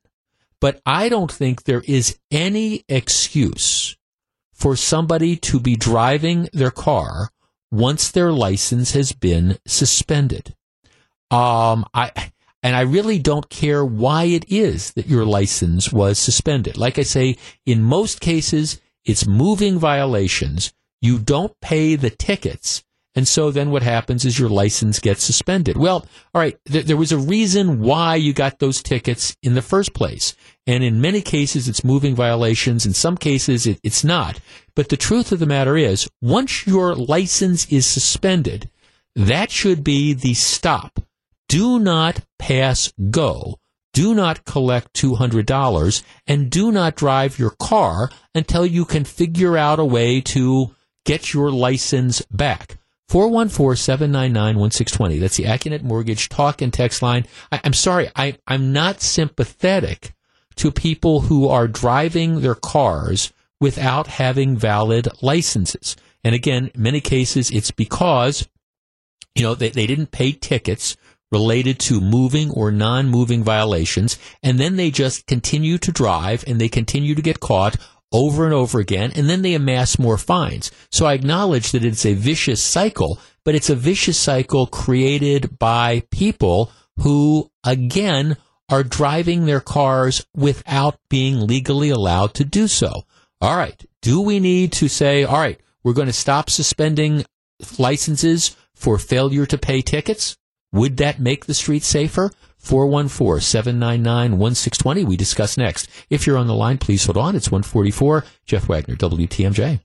but I don't think there is any excuse for somebody to be driving their car once their license has been suspended. Um, I, and I really don't care why it is that your license was suspended. Like I say, in most cases, it's moving violations. You don't pay the tickets. And so then what happens is your license gets suspended. Well, all right, th- there was a reason why you got those tickets in the first place. And in many cases, it's moving violations. In some cases, it, it's not. But the truth of the matter is, once your license is suspended, that should be the stop do not pass go. Do not collect $200 and do not drive your car until you can figure out a way to get your license back. 414-799-1620. That's the Accunet Mortgage talk and text line. I, am sorry, I, I'm not sympathetic to people who are driving their cars without having valid licenses. And again, in many cases, it's because You know, they, they didn't pay tickets related to moving or non-moving violations, and then they just continue to drive and they continue to get caught over and over again, and then they amass more fines. So I acknowledge that it's a vicious cycle, but it's a vicious cycle created by people who, again, are driving their cars without being legally allowed to do so. All right. Do we need to say, all right, we're going to stop suspending licenses for failure to pay tickets? Would that make the streets safer? 414-799-1620. We discuss next. If you're on the line, please hold on. It's 144. Jeff Wagner, WTMJ.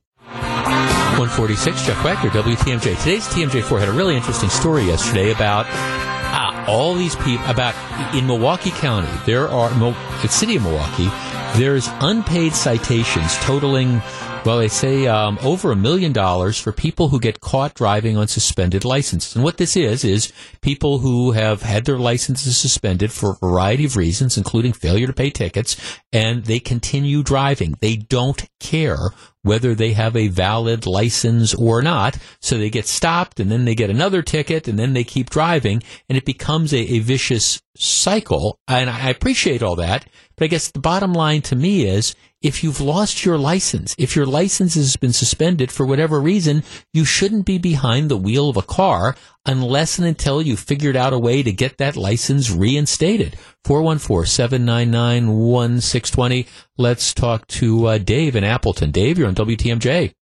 146, Jeff Wagner, WTMJ. Today's TMJ4 had a really interesting story yesterday about ah, all these people, about in Milwaukee County, there are, the city of Milwaukee, there's unpaid citations totaling well, they say um, over a million dollars for people who get caught driving on suspended licenses. And what this is, is people who have had their licenses suspended for a variety of reasons, including failure to pay tickets, and they continue driving. They don't care whether they have a valid license or not. So they get stopped and then they get another ticket and then they keep driving and it becomes a, a vicious cycle. And I appreciate all that. But I guess the bottom line to me is if you've lost your license, if your license has been suspended for whatever reason, you shouldn't be behind the wheel of a car unless and until you figured out a way to get that license reinstated. 414-799-1620. Let's talk to uh, Dave in Appleton. Dave, you're on WTMJ.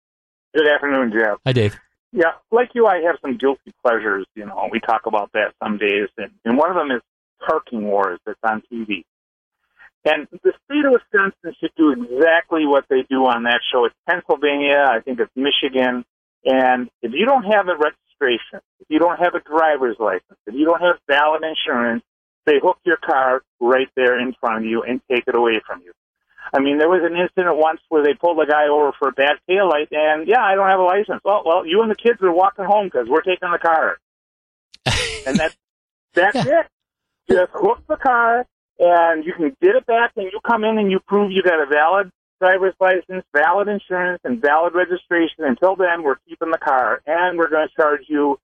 Good afternoon, Jeff. Hi, Dave. Yeah, like you, I have some guilty pleasures. You know, we talk about that some days, and, and one of them is parking wars that's on TV. And the state of Wisconsin should do exactly what they do on that show. It's Pennsylvania, I think it's Michigan. And if you don't have a registration, if you don't have a driver's license, if you don't have valid insurance, they hook your car right there in front of you and take it away from you. I mean, there was an incident once where they pulled a guy over for a bad taillight, and yeah, I don't have a license. Well, well, you and the kids are walking home because we're taking the car, *laughs* and that's that's yeah. it. Just hook the car, and you can get it back, and you come in and you prove you got a valid driver's license, valid insurance, and valid registration. Until then, we're keeping the car, and we're going to charge you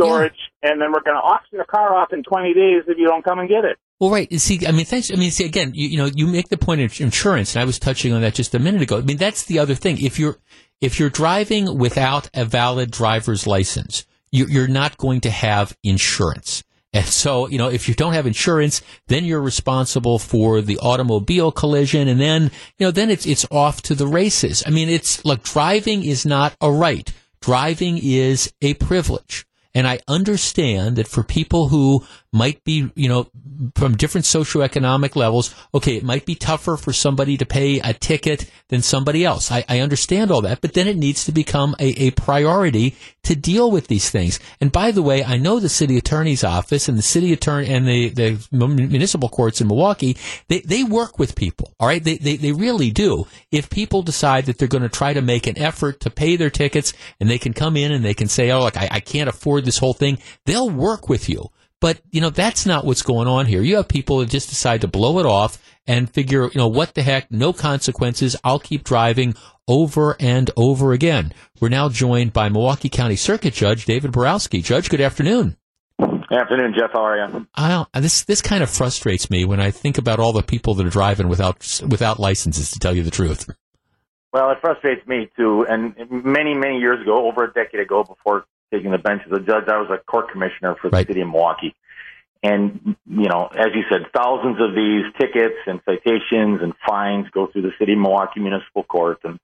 storage, yeah. and then we're going to auction the car off in 20 days if you don't come and get it. Well, right. See, I mean, thanks. I mean, see, again, you, you know, you make the point of insurance, and I was touching on that just a minute ago. I mean, that's the other thing. If you're if you're driving without a valid driver's license, you, you're not going to have insurance. And so, you know, if you don't have insurance, then you're responsible for the automobile collision. And then, you know, then it's, it's off to the races. I mean, it's, look, driving is not a right. Driving is a privilege. And I understand that for people who might be, you know, from different socioeconomic levels, okay, it might be tougher for somebody to pay a ticket than somebody else. I, I understand all that, but then it needs to become a, a priority to deal with these things. And by the way, I know the city attorney's office and the city attorney and the, the municipal courts in Milwaukee, they, they work with people. All right. They, they, they really do. If people decide that they're going to try to make an effort to pay their tickets and they can come in and they can say, oh, look, I, I can't afford this whole thing, they'll work with you. But, you know, that's not what's going on here. You have people that just decide to blow it off and figure, you know, what the heck, no consequences. I'll keep driving over and over again. We're now joined by Milwaukee County Circuit Judge David Borowski. Judge, good afternoon. Afternoon, Jeff. How are you? I, this this kind of frustrates me when I think about all the people that are driving without without licenses. To tell you the truth. Well, it frustrates me too. And many many years ago, over a decade ago, before taking the bench as a judge. I was a court commissioner for the right. city of Milwaukee. And, you know, as you said, thousands of these tickets and citations and fines go through the city of Milwaukee Municipal Court, and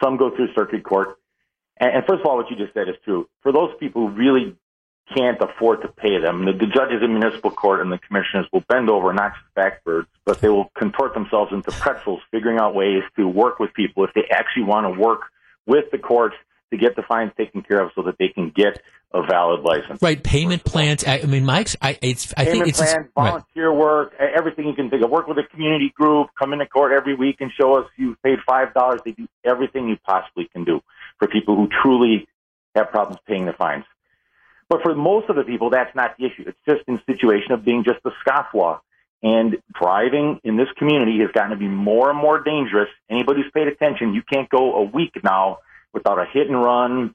some go through circuit court. And, and first of all, what you just said is true. For those people who really can't afford to pay them, the, the judges in municipal court and the commissioners will bend over, not just backwards, but they will contort themselves into pretzels, figuring out ways to work with people if they actually want to work with the courts to get the fines taken care of so that they can get a valid license. Right, payment plans. I mean, Mike's. I, it's. I payment think it's plans, volunteer right. work, everything you can think of. Work with a community group. Come into court every week and show us you paid five dollars. They do everything you possibly can do for people who truly have problems paying their fines. But for most of the people, that's not the issue. It's just in situation of being just a scofflaw. And driving in this community has gotten to be more and more dangerous. Anybody who's paid attention, you can't go a week now without a hit and run.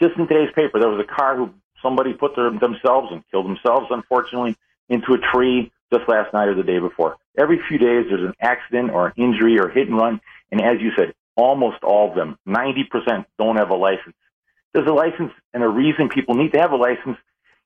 Just in today's paper, there was a car who somebody put their, themselves and killed themselves, unfortunately, into a tree just last night or the day before. Every few days, there's an accident or an injury or hit and run. And as you said, almost all of them, 90% don't have a license. There's a license and a reason people need to have a license.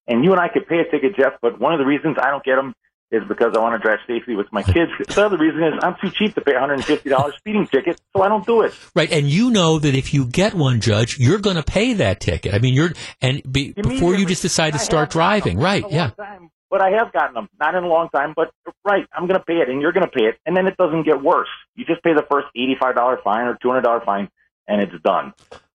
And you and I could pay a ticket, Jeff, but one of the reasons I don't get them is because I want to drive safely with my kids. *laughs* The other reason is I'm too cheap to pay a $150 speeding ticket, so I don't do it. Right, and you know that if you get one, Judge, you're going to pay that ticket. I mean, you're and be, before you just decide to start driving. Right, yeah. Time, but I have gotten them, not in a long time, but right, I'm going to pay it, and you're going to pay it, and then it doesn't get worse. You just pay the first $85 fine or $200 fine, and it's done.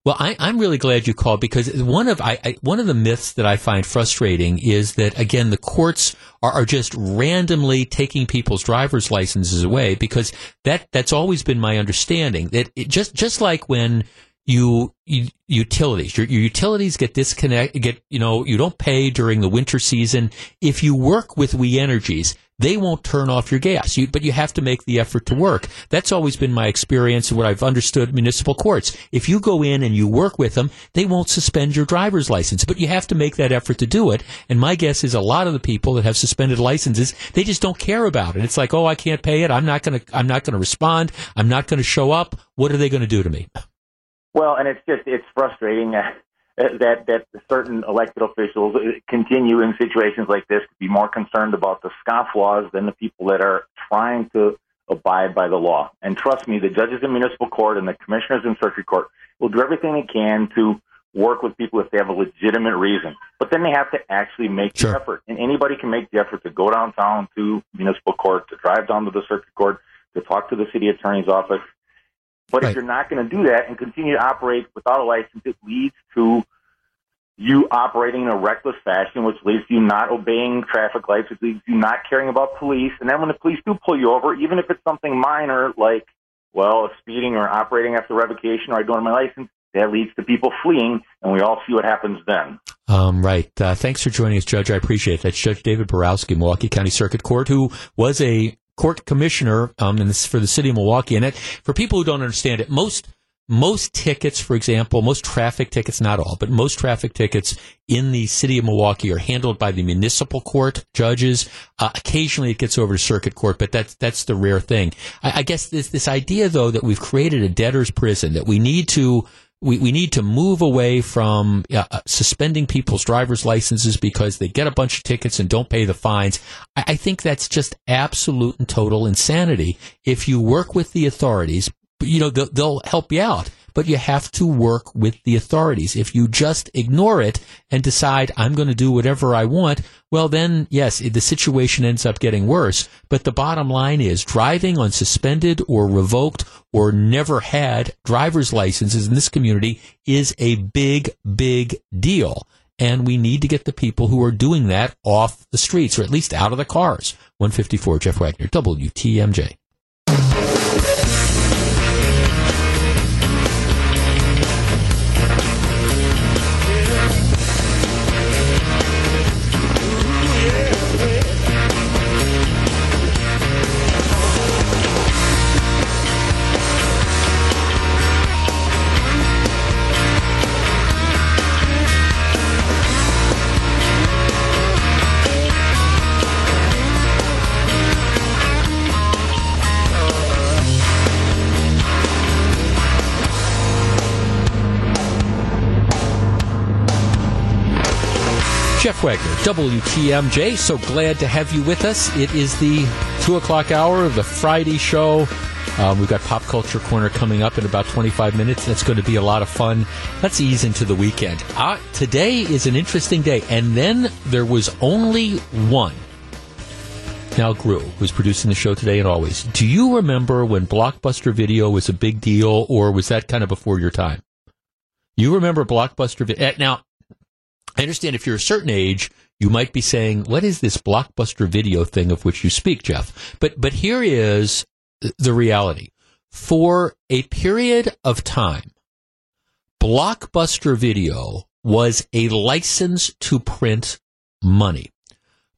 Well, I, am really glad you called because one of I, I, one of the myths that I find frustrating is that again the courts are, are just randomly taking people's driver's licenses away because that that's always been my understanding that it just just like when you, you utilities your, your utilities get disconnect get you know you don't pay during the winter season. If you work with we energies they won't turn off your gas. You, but you have to make the effort to work. That's always been my experience and what I've understood municipal courts. If you go in and you work with them, they won't suspend your driver's license, but you have to make that effort to do it. And my guess is a lot of the people that have suspended licenses, they just don't care about it. It's like, oh, I can't pay it. I'm not going to, I'm not going to respond. I'm not going to show up. What are they going to do to me? Well, and it's just, it's frustrating. *laughs* that that certain elected officials uh, continue in situations like this to be more concerned about the scofflaws than the people that are trying to abide by the law. And trust me, the judges in municipal court and the commissioners in circuit court will do everything they can to work with people if they have a legitimate reason. But then they have to actually make sure. the effort. And anybody can make the effort to go downtown to municipal court, to drive down to the circuit court, to talk to the city attorney's office, but right. if you're not going to do that and continue to operate without a license, it leads to you operating in a reckless fashion, which leads to you not obeying traffic lights, which leads to you not caring about police. And then when the police do pull you over, even if it's something minor like, well, speeding or operating after revocation or I don't have my license, that leads to people fleeing, and we all see what happens then. Um, right. Uh, thanks for joining us, Judge. I appreciate it. That's Judge David Borowski, Milwaukee County Circuit Court, who was a court commissioner um, this, for the city of Milwaukee. And it, for people who don't understand it, most most tickets, for example, most traffic tickets, not all, but most traffic tickets in the city of Milwaukee are handled by the municipal court judges. Uh, occasionally it gets over to circuit court, but that's, that's the rare thing. I, I guess this, this idea though that we've created a debtor's prison, that we need to we, we need to move away from uh, suspending people's driver's licenses because they get a bunch of tickets and don't pay the fines. I, I think that's just absolute and total insanity. If you work with the authorities, you know, they'll, they'll help you out but you have to work with the authorities. If you just ignore it and decide I'm going to do whatever I want, well then yes, the situation ends up getting worse. But the bottom line is driving on suspended or revoked or never had driver's licenses in this community is a big, big deal. And we need to get the people who are doing that off the streets or at least out of the cars. 154 Jeff Wagner, WTMJ. Jeff Wagner, WTMJ. So glad to have you with us. It is the 2 o'clock hour of the Friday show. Um, we've got Pop Culture Corner coming up in about 25 minutes. That's going to be a lot of fun. Let's ease into the weekend. Uh, today is an interesting day. And then there was only one. Now, Grew, who's producing the show today and always. Do you remember when Blockbuster Video was a big deal, or was that kind of before your time? You remember Blockbuster Video? Eh, now, I understand if you're a certain age, you might be saying, "What is this blockbuster video thing of which you speak, Jeff?" But but here is the reality: for a period of time, blockbuster video was a license to print money.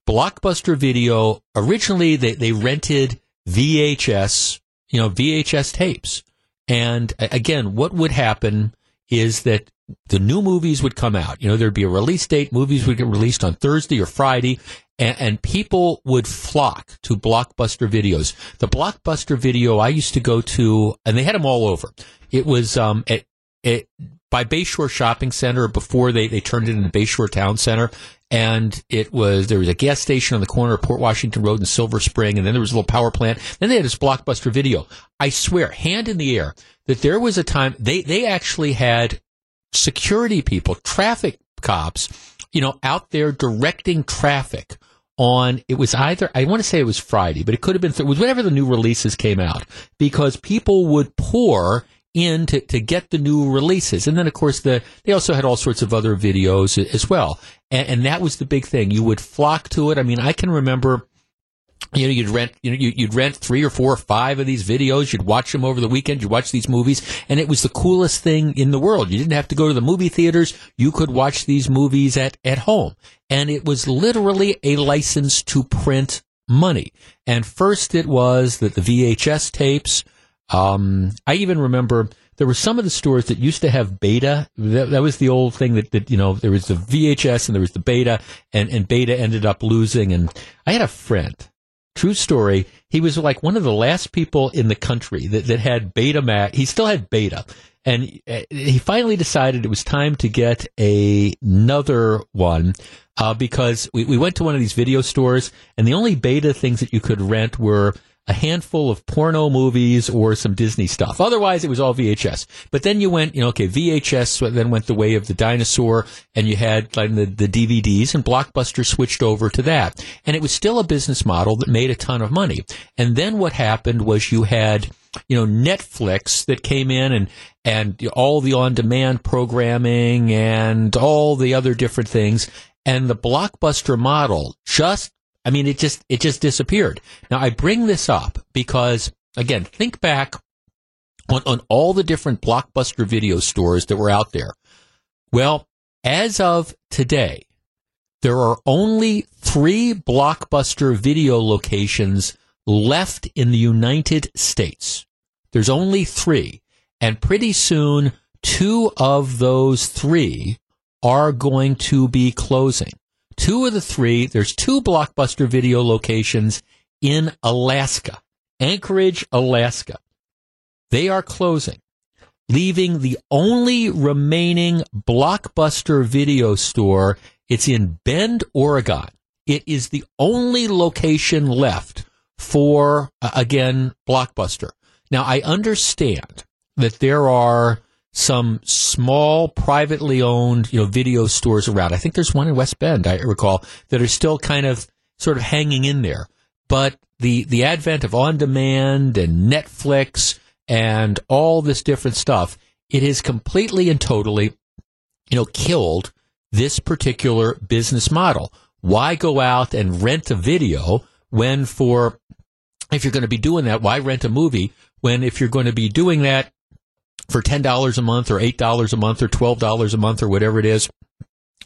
Blockbuster video originally they, they rented VHS, you know, VHS tapes. And again, what would happen is that the new movies would come out. You know, there'd be a release date. Movies would get released on Thursday or Friday, and, and people would flock to Blockbuster videos. The Blockbuster video I used to go to, and they had them all over. It was um, at, at by Bayshore Shopping Center before they, they turned it into Bayshore Town Center. And it was, there was a gas station on the corner of Port Washington Road and Silver Spring. And then there was a little power plant. Then they had this blockbuster video. I swear, hand in the air, that there was a time they, they actually had security people, traffic cops, you know, out there directing traffic on it was either I want to say it was Friday, but it could have been was whenever the new releases came out because people would pour in to, to get the new releases. And then, of course, the they also had all sorts of other videos as well. And, and that was the big thing. You would flock to it. I mean, I can remember you know, you'd rent, you know, you'd rent three or four or five of these videos. You'd watch them over the weekend. You'd watch these movies, and it was the coolest thing in the world. You didn't have to go to the movie theaters. You could watch these movies at, at home. And it was literally a license to print money. And first it was that the VHS tapes, um, I even remember there were some of the stores that used to have beta. That, that, was the old thing that, that, you know, there was the VHS and there was the beta, and, and beta ended up losing. And I had a friend, true story, he was like one of the last people in the country that, that had Betamax. He still had beta. And uh, he finally decided it was time to get a, another one uh, because we, we went to one of these video stores, and the only beta things that you could rent were a handful of porno movies or some Disney stuff. Otherwise, it was all VHS. But then you went, you know, okay, VHS then went the way of the dinosaur, and you had like the, the DVDs, and Blockbuster switched over to that. And it was still a business model that made a ton of money. And then what happened was you had, you know, Netflix that came in and and all the on-demand programming and all the other different things. And the blockbuster model just I mean, it just it just disappeared. Now I bring this up because again, think back on, on all the different blockbuster video stores that were out there. Well, as of today, there are only three blockbuster video locations left in the United States. There's only three. And pretty soon, two of those three are going to be closing. Two of the three, there's two blockbuster video locations in Alaska, Anchorage, Alaska. They are closing, leaving the only remaining blockbuster video store. It's in Bend, Oregon. It is the only location left for, again, Blockbuster. Now, I understand that there are some small privately owned, you know, video stores around. I think there's one in West Bend, I recall, that are still kind of sort of hanging in there. But the, the advent of on demand and Netflix and all this different stuff, it has completely and totally, you know, killed this particular business model. Why go out and rent a video when for, if you're going to be doing that, why rent a movie when if you're going to be doing that, for $10 a month or $8 a month or $12 a month or whatever it is,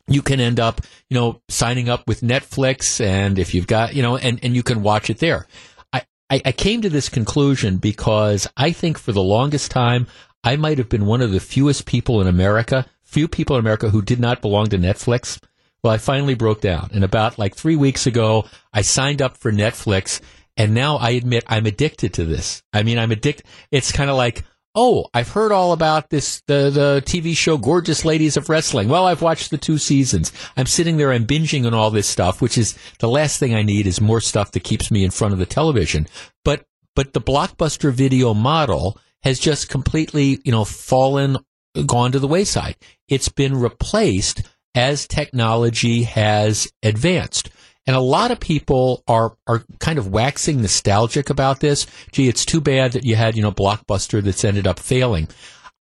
you can end up, you know, signing up with Netflix and if you've got, you know, and, and you can watch it there. I, I, I came to this conclusion because I think for the longest time, I might have been one of the fewest people in America, few people in America who did not belong to Netflix. Well, I finally broke down. And about like three weeks ago, I signed up for Netflix. And now I admit I'm addicted to this. I mean, I'm addicted. It's kind of like, Oh, I've heard all about this, the, the TV show Gorgeous Ladies of Wrestling. Well, I've watched the two seasons. I'm sitting there, I'm binging on all this stuff, which is the last thing I need is more stuff that keeps me in front of the television. But, but the blockbuster video model has just completely, you know, fallen, gone to the wayside. It's been replaced as technology has advanced. And a lot of people are, are kind of waxing nostalgic about this. Gee, it's too bad that you had, you know, Blockbuster that's ended up failing.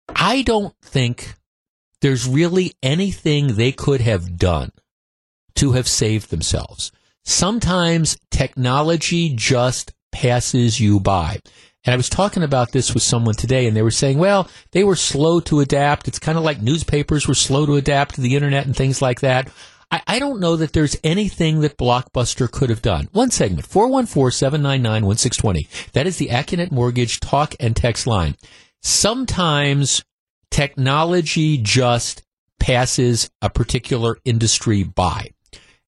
I don't think there's really anything they could have done to have saved themselves. Sometimes technology just passes you by. And I was talking about this with someone today, and they were saying, well, they were slow to adapt. It's kind of like newspapers were slow to adapt to the internet and things like that. I, I don't know that there's anything that Blockbuster could have done. One segment, 414-799-1620. That is the Accunet Mortgage talk and text line. Sometimes technology just passes a particular industry by.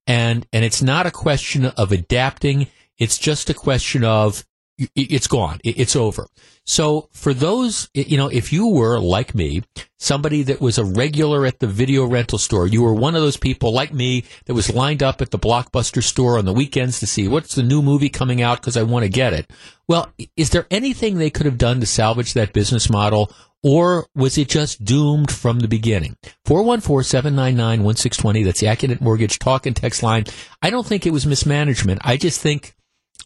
And, and it's not a question of adapting. It's just a question of it's gone. It's over. So for those, you know, if you were like me, somebody that was a regular at the video rental store, you were one of those people like me that was lined up at the Blockbuster store on the weekends to see what's the new movie coming out because I want to get it. Well, is there anything they could have done to salvage that business model? Or was it just doomed from the beginning? 414-799-1620. That's the Accunet Mortgage talk and text line. I don't think it was mismanagement. I just think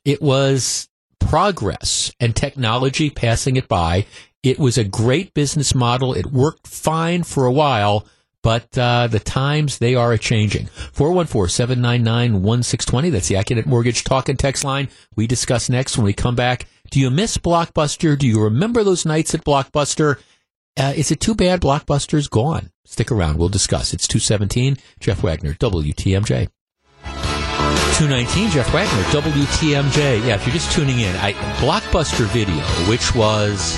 it was progress and technology passing it by. It was a great business model. It worked fine for a while, but uh, the times they are a changing. 414-799-1620. That's the Accunet Mortgage talk and text line. We discuss next when we come back. Do you miss Blockbuster? Do you remember those nights at Blockbuster? Uh, is it too bad Blockbuster's gone? Stick around. We'll discuss. It's 217. Jeff Wagner, WTMJ. 219, Jeff Wagner, WTMJ. Yeah, if you're just tuning in, I, Blockbuster Video, which was,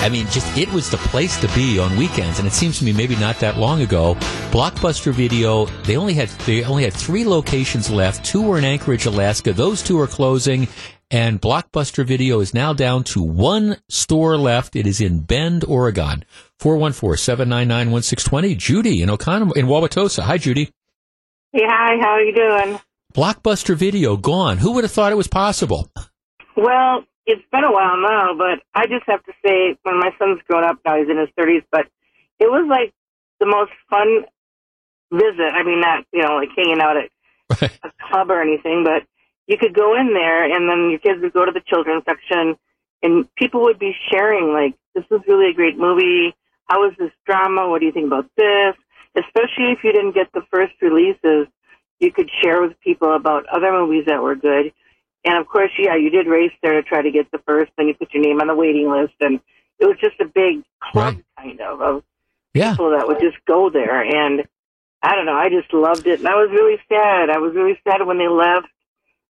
I mean, just it was the place to be on weekends, and it seems to me maybe not that long ago. Blockbuster Video, they only had they only had three locations left. Two were in Anchorage, Alaska. Those two are closing, and Blockbuster Video is now down to one store left. It is in Bend, Oregon. 414-799-1620. Judy in Oconomo, in Wauwatosa. Hi, Judy. Hey, hi, how are you doing? Blockbuster Video gone. Who would have thought it was possible? Well, it's been a while now, but I just have to say, when my son's grown up now, he's in his 30s, but it was like the most fun visit. I mean, not, you know, like hanging out at a club or anything, but you could go in there and then your kids would go to the children's section and people would be sharing, like, this was really a great movie. How was this drama? What do you think about this? Especially if you didn't get the first releases, you could share with people about other movies that were good. And of course, yeah, you did race there to try to get the first, then you put your name on the waiting list, and it was just a big club kind of of yeah. people that would just go there. And I don't know, I just loved it, and I was really sad. I was really sad when they left.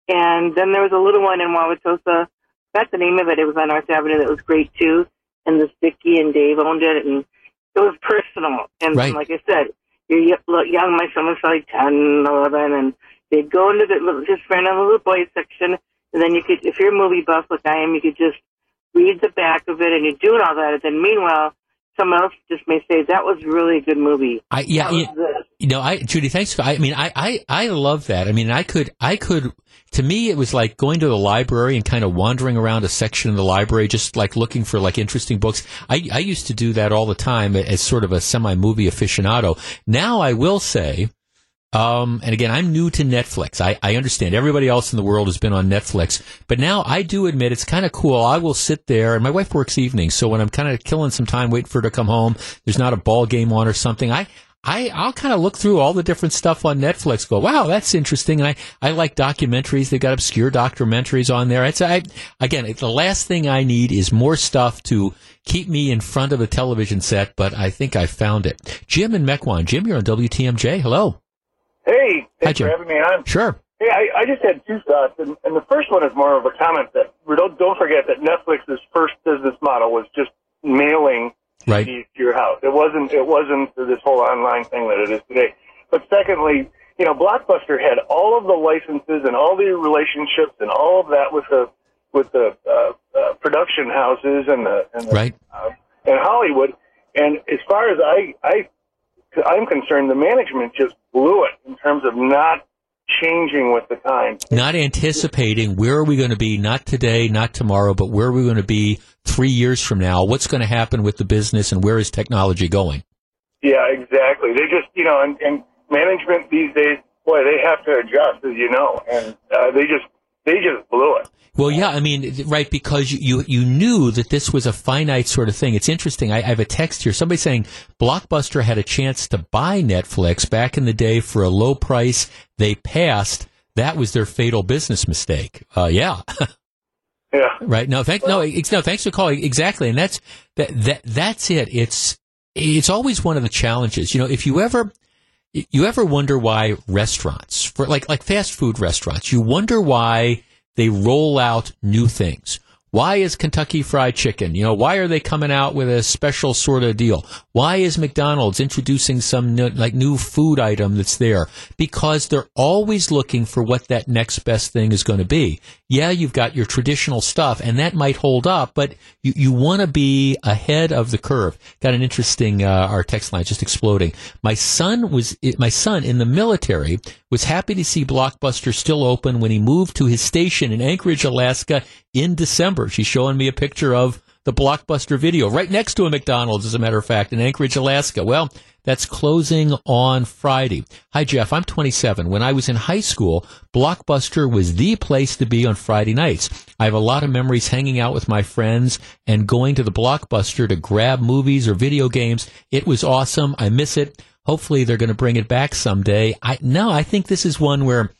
And then there was a little one in Wauwatosa. That's the name of it. It was on North Avenue. That was great too. And this Vicky and Dave owned it, and it was personal. And Right. like I said, you're young. My son was like 10, 11, and they'd go into the little, just random little boys section, and then you could, if you're a movie buff like I am, you could just read the back of it, and you're doing all that. And then meanwhile, someone else just may say that was really a good movie. I yeah, you, you know, I Judy, thanks. For, I mean, I, I I love that. I mean, I could I could. To me, it was like going to the library and kind of wandering around a section of the library, just like looking for like interesting books. I I used to do that all the time as sort of a semi movie aficionado. Now I will say. Um, and again, I'm new to Netflix. I, I understand everybody else in the world has been on Netflix, but now I do admit it's kind of cool. I will sit there, and my wife works evenings, so when I'm kind of killing some time waiting for her to come home, there's not a ball game on or something. I I, I'll kind of look through all the different stuff on Netflix. Go, wow, that's interesting. And I, I like documentaries. They've got obscure documentaries on there. It's I, again, the last thing I need is more stuff to keep me in front of a television set. But I think I found it. Jim and Mequon. Jim, you're on WTMJ. Hello. Hey, thanks Jim. for having me on. Sure. Hey, I, I just had two thoughts, and, and the first one is more of a comment that don't don't forget that Netflix's first business model was just mailing Right. To your house. It wasn't it wasn't this whole online thing that it is today. But secondly, you know, Blockbuster had all of the licenses and all the relationships and all of that with the with the uh, uh, production houses and the and the, Right. uh, and Hollywood. And as far as I I I'm concerned, the management just blew it in terms of not changing with the times. Not anticipating where are we going to be, not today, not tomorrow, but where are we going to be three years from now? What's going to happen with the business and where is technology going? Yeah, exactly. They just, you know, and, and management these days, boy, they have to adjust, as you know, and uh, they just, they just blew it. Well, yeah, I mean, right, because you, you, you knew that this was a finite sort of thing. It's interesting. I, I have a text here. Somebody saying Blockbuster had a chance to buy Netflix back in the day for a low price. They passed. That was their fatal business mistake. Uh, yeah. *laughs* Yeah. Right. No, thank, no, thanks for calling. Exactly. And that's, that, that, that's it. It's, it's always one of the challenges. You know, if you ever, you ever wonder why restaurants, for like, like fast food restaurants, you wonder why they roll out new things. Why is Kentucky Fried Chicken? You know, why are they coming out with a special sort of deal? Why is McDonald's introducing some new, like new food item that's there? Because they're always looking for what that next best thing is going to be. Yeah, you've got your traditional stuff and that might hold up, but you, you want to be ahead of the curve. Got an interesting, uh, our text line just exploding. My son was, my son in the military was happy to see Blockbuster still open when he moved to his station in Anchorage, Alaska in December. She's showing me a picture of the Blockbuster video right next to a McDonald's, as a matter of fact, in Anchorage, Alaska. Well, that's closing on Friday. Hi, Jeff. I'm 27. When I was in high school, Blockbuster was the place to be on Friday nights. I have a lot of memories hanging out with my friends and going to the Blockbuster to grab movies or video games. It was awesome. I miss it. Hopefully they're going to bring it back someday. I, no, I think this is one where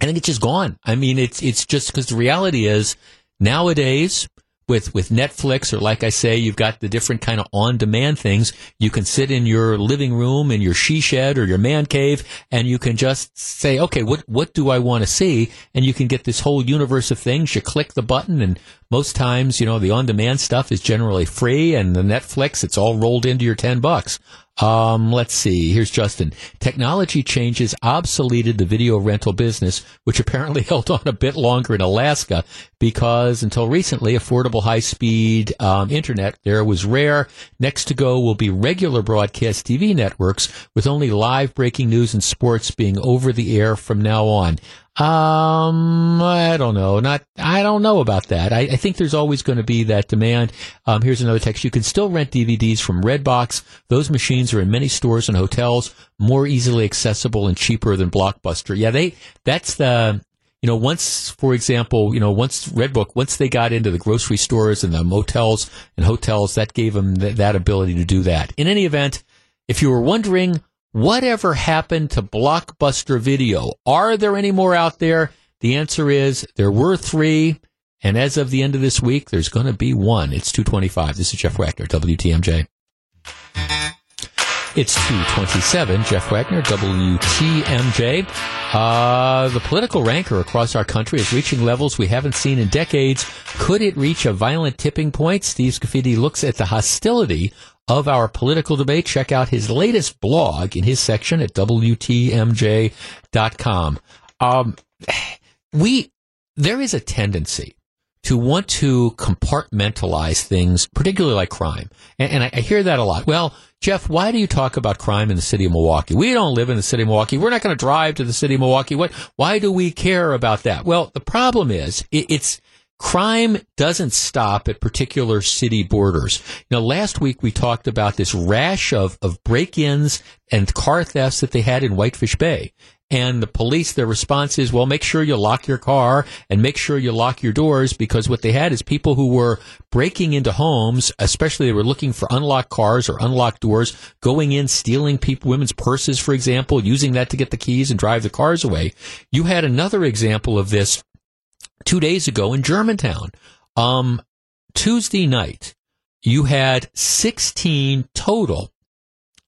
I think it's just gone. I mean, it's, it's just because the reality is nowadays, with with Netflix or like I say, you've got the different kind of on demand things. You can sit in your living room in your she shed or your man cave and you can just say, okay, what what do I want to see? And you can get this whole universe of things. You click the button and most times, you know, the on demand stuff is generally free and the Netflix, it's all rolled into your 10 bucks. Um, let's see. Here's Justin. Technology changes obsoleted the video rental business, which apparently *laughs* held on a bit longer in Alaska because until recently, affordable high speed um, internet there was rare. Next to go will be regular broadcast TV networks with only live breaking news and sports being over the air from now on. Um, I don't know. Not, I don't know about that. I, I think there's always going to be that demand. Um, here's another text. You can still rent DVDs from Redbox. Those machines are in many stores and hotels, more easily accessible and cheaper than Blockbuster. Yeah, they, that's the, you know, once, for example, you know, once Redbox, once they got into the grocery stores and the motels and hotels, that gave them th- that ability to do that. In any event, if you were wondering, Whatever happened to Blockbuster Video? Are there any more out there? The answer is there were three, and as of the end of this week, there's going to be one. It's 225. This is Jeff Wagner, WTMJ. It's 227. Jeff Wagner, WTMJ. Uh, the political rancor across our country is reaching levels we haven't seen in decades. Could it reach a violent tipping point? Steve Scafidi looks at the hostility of our political debate. Check out his latest blog in his section at WTMJ.com. Um, we, there is a tendency to want to compartmentalize things, particularly like crime. And, and I, I, hear that a lot. Well, Jeff, why do you talk about crime in the city of Milwaukee? We don't live in the city of Milwaukee. We're not going to drive to the city of Milwaukee. What, why do we care about that? Well, the problem is it, it's, crime doesn't stop at particular city borders. Now, last week we talked about this rash of, of break-ins and car thefts that they had in Whitefish Bay. And the police, their response is, well, make sure you lock your car and make sure you lock your doors because what they had is people who were breaking into homes, especially they were looking for unlocked cars or unlocked doors, going in, stealing people, women's purses, for example, using that to get the keys and drive the cars away. You had another example of this two days ago in Germantown. Um, Tuesday night, you had 16 total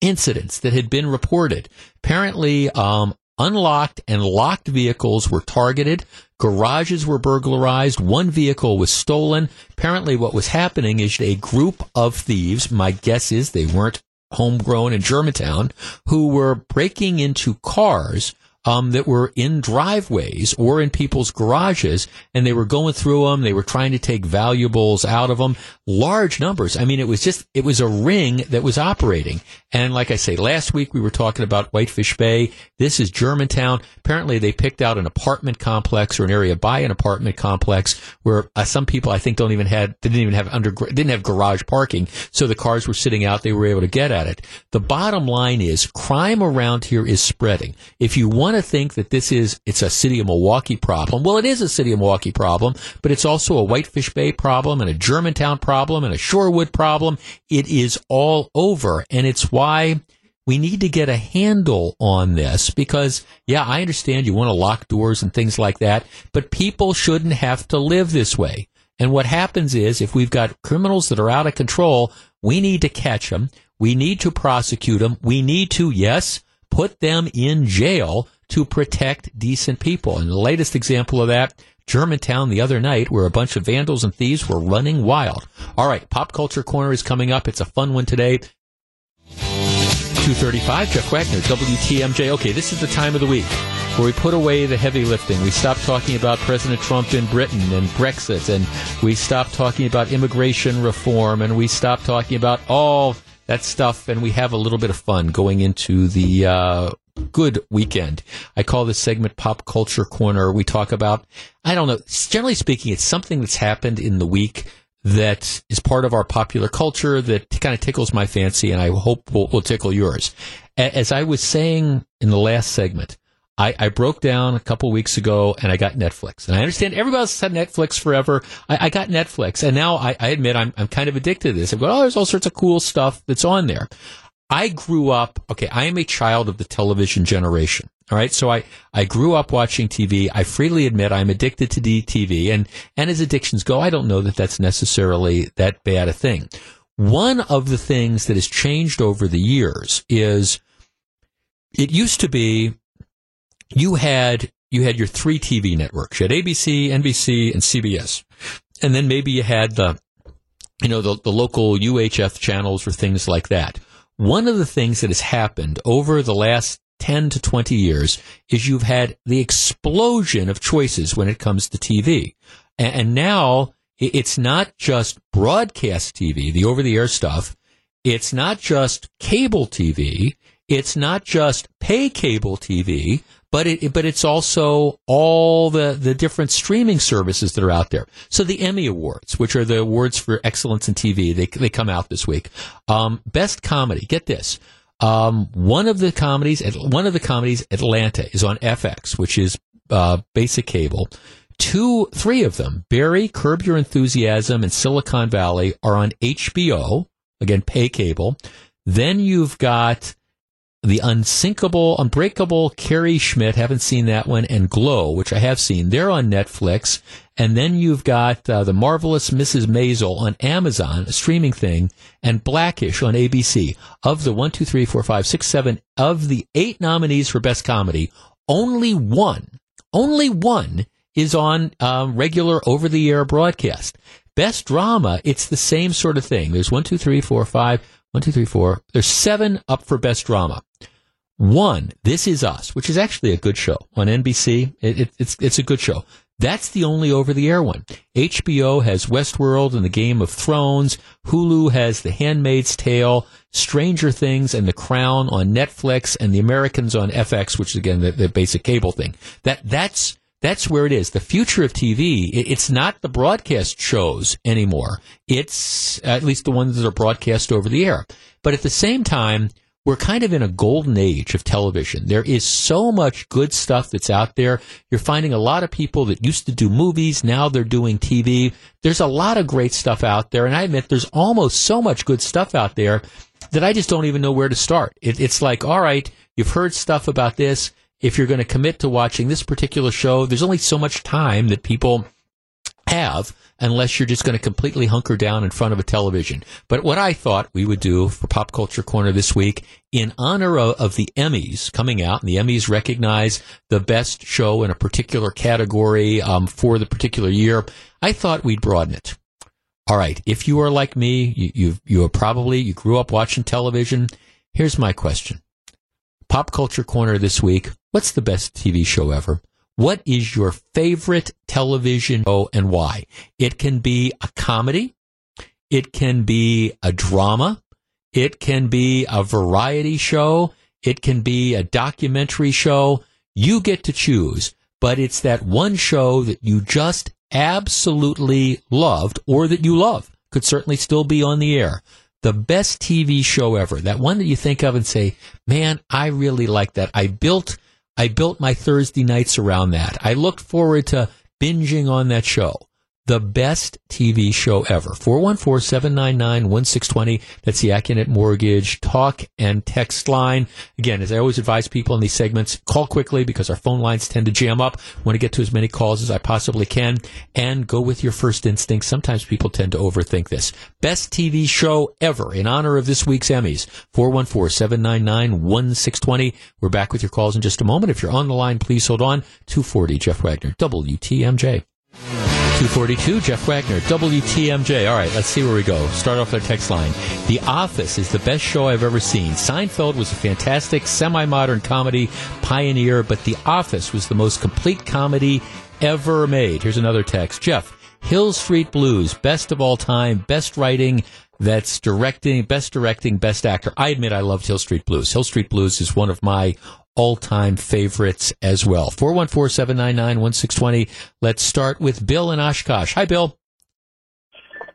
incidents that had been reported. Apparently, um, unlocked and locked vehicles were targeted. Garages were burglarized. One vehicle was stolen. Apparently, what was happening is a group of thieves, my guess is they weren't homegrown in Germantown, who were breaking into cars um, that were in driveways or in people's garages, and they were going through them. They were trying to take valuables out of them, large numbers. I mean, it was just it was a ring that was operating. And like I say, last week we were talking about Whitefish Bay. This is Germantown. Apparently, they picked out an apartment complex or an area by an apartment complex where uh, some people I think don't even had didn't even have under didn't have garage parking, so the cars were sitting out. They were able to get at it. The bottom line is crime around here is spreading. If you want want to think that this is it's a city of Milwaukee problem. Well, it is a city of Milwaukee problem, but it's also a Whitefish Bay problem and a Germantown problem and a Shorewood problem. It is all over, and it's why we need to get a handle on this because, yeah, I understand you want to lock doors and things like that, but people shouldn't have to live this way. And what happens is if we've got criminals that are out of control, we need to catch them. We need to prosecute them. We need to, yes, put them in jail to protect decent people. And the latest example of that, Germantown the other night, where a bunch of vandals and thieves were running wild. All right, Pop Culture Corner is coming up. It's a fun one today. 235, Jeff Wagner, WTMJ. Okay, this is the time of the week where we put away the heavy lifting. We stop talking about President Trump in Britain and Brexit, and we stop talking about immigration reform, and we stop talking about all that stuff, and we have a little bit of fun going into the uh, good weekend. I call this segment Pop Culture Corner. We talk about, I don't know, generally speaking, it's something that's happened in the week that is part of our popular culture that kind of tickles my fancy, and I hope will, will tickle yours. As I was saying in the last segment, I, I, broke down a couple weeks ago and I got Netflix. And I understand everybody's had Netflix forever. I, I got Netflix, and now I, I, admit I'm, I'm kind of addicted to this. I've got, oh, there's all sorts of cool stuff that's on there. I grew up, okay, I am a child of the television generation. All right. So I, I grew up watching TV. I freely admit I'm addicted to TV and, and as addictions go, I don't know that that's necessarily that bad a thing. One of the things that has changed over the years is it used to be you had, you had your three TV networks. You had ABC, NBC, and CBS. And then maybe you had the, you know, the, the local UHF channels or things like that. One of the things that has happened over the last 10 to 20 years is you've had the explosion of choices when it comes to TV. And now it's not just broadcast TV, the over the air stuff. It's not just cable TV. It's not just pay cable TV, but it, but it's also all the, the different streaming services that are out there. So the Emmy Awards, which are the awards for excellence in TV, they, they come out this week. Um, best comedy, get this. Um, one of the comedies, one of the comedies, Atlanta, is on FX, which is uh, basic cable. Two, three of them, Barry, Curb Your Enthusiasm, and Silicon Valley, are on HBO. Again, pay cable. Then you've got the unsinkable, unbreakable Carrie Schmidt. Haven't seen that one, and Glow, which I have seen. They're on Netflix. And then you've got uh, the marvelous Mrs. Maisel on Amazon, a streaming thing, and Blackish on ABC. Of the one, two, three, four, five, six, seven of the eight nominees for best comedy, only one, only one is on um, regular over-the-air broadcast. Best drama, it's the same sort of thing. There's one, two, three, four, five, one, two, three, four. There's seven up for best drama. One, This Is Us, which is actually a good show on NBC. It, it, it's it's a good show. That's the only over the air one. HBO has Westworld and the Game of Thrones. Hulu has The Handmaid's Tale, Stranger Things, and The Crown on Netflix, and The Americans on FX, which is again the, the basic cable thing. That that's that's where it is. The future of TV, it's not the broadcast shows anymore. It's at least the ones that are broadcast over the air. But at the same time, we're kind of in a golden age of television. There is so much good stuff that's out there. You're finding a lot of people that used to do movies, now they're doing TV. There's a lot of great stuff out there, and I admit there's almost so much good stuff out there that I just don't even know where to start. It, it's like, all right, you've heard stuff about this. If you're going to commit to watching this particular show, there's only so much time that people have unless you're just going to completely hunker down in front of a television. But what I thought we would do for Pop Culture Corner this week, in honor of, the Emmys coming out, and the Emmys recognize the best show in a particular category um, for the particular year, I thought we'd broaden it. All right, if you are like me, you you, you are probably you grew up watching television. Here's my question: Pop Culture Corner this week. What's the best TV show ever? What is your favorite television show and why? It can be a comedy. It can be a drama. It can be a variety show. It can be a documentary show. You get to choose, but it's that one show that you just absolutely loved or that you love could certainly still be on the air. The best TV show ever. That one that you think of and say, man, I really like that. I built I built my Thursday nights around that. I looked forward to binging on that show. The best TV show ever. 414-799-1620. That's the Accunet Mortgage talk and text line. Again, as I always advise people in these segments, call quickly because our phone lines tend to jam up. want to get to as many calls as I possibly can and go with your first instinct. Sometimes people tend to overthink this. Best TV show ever in honor of this week's Emmys. 414-799-1620. We're back with your calls in just a moment. If you're on the line, please hold on. 240 Jeff Wagner, WTMJ. 242, Jeff Wagner, WTMJ. All right, let's see where we go. Start off our text line. The Office is the best show I've ever seen. Seinfeld was a fantastic semi modern comedy pioneer, but The Office was the most complete comedy ever made. Here's another text. Jeff, Hill Street Blues, best of all time, best writing, that's directing, best directing, best actor. I admit I loved Hill Street Blues. Hill Street Blues is one of my all-time favorites as well. 414-799-1620. Let's start with Bill in Oshkosh. Hi, Bill.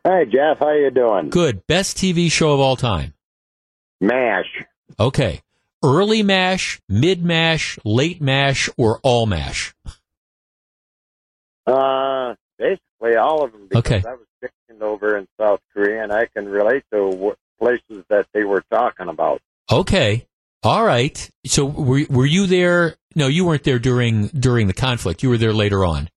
Hey, Jeff. How you doing? Good. Best TV show of all time. MASH. Okay. Early MASH, mid MASH, late MASH, or all MASH? Uh, basically all of them. Because Okay. I was stationed over in South Korea, and I can relate to places that they were talking about. Okay. All right. So were were you there? No, you weren't there during during the conflict. You were there later on.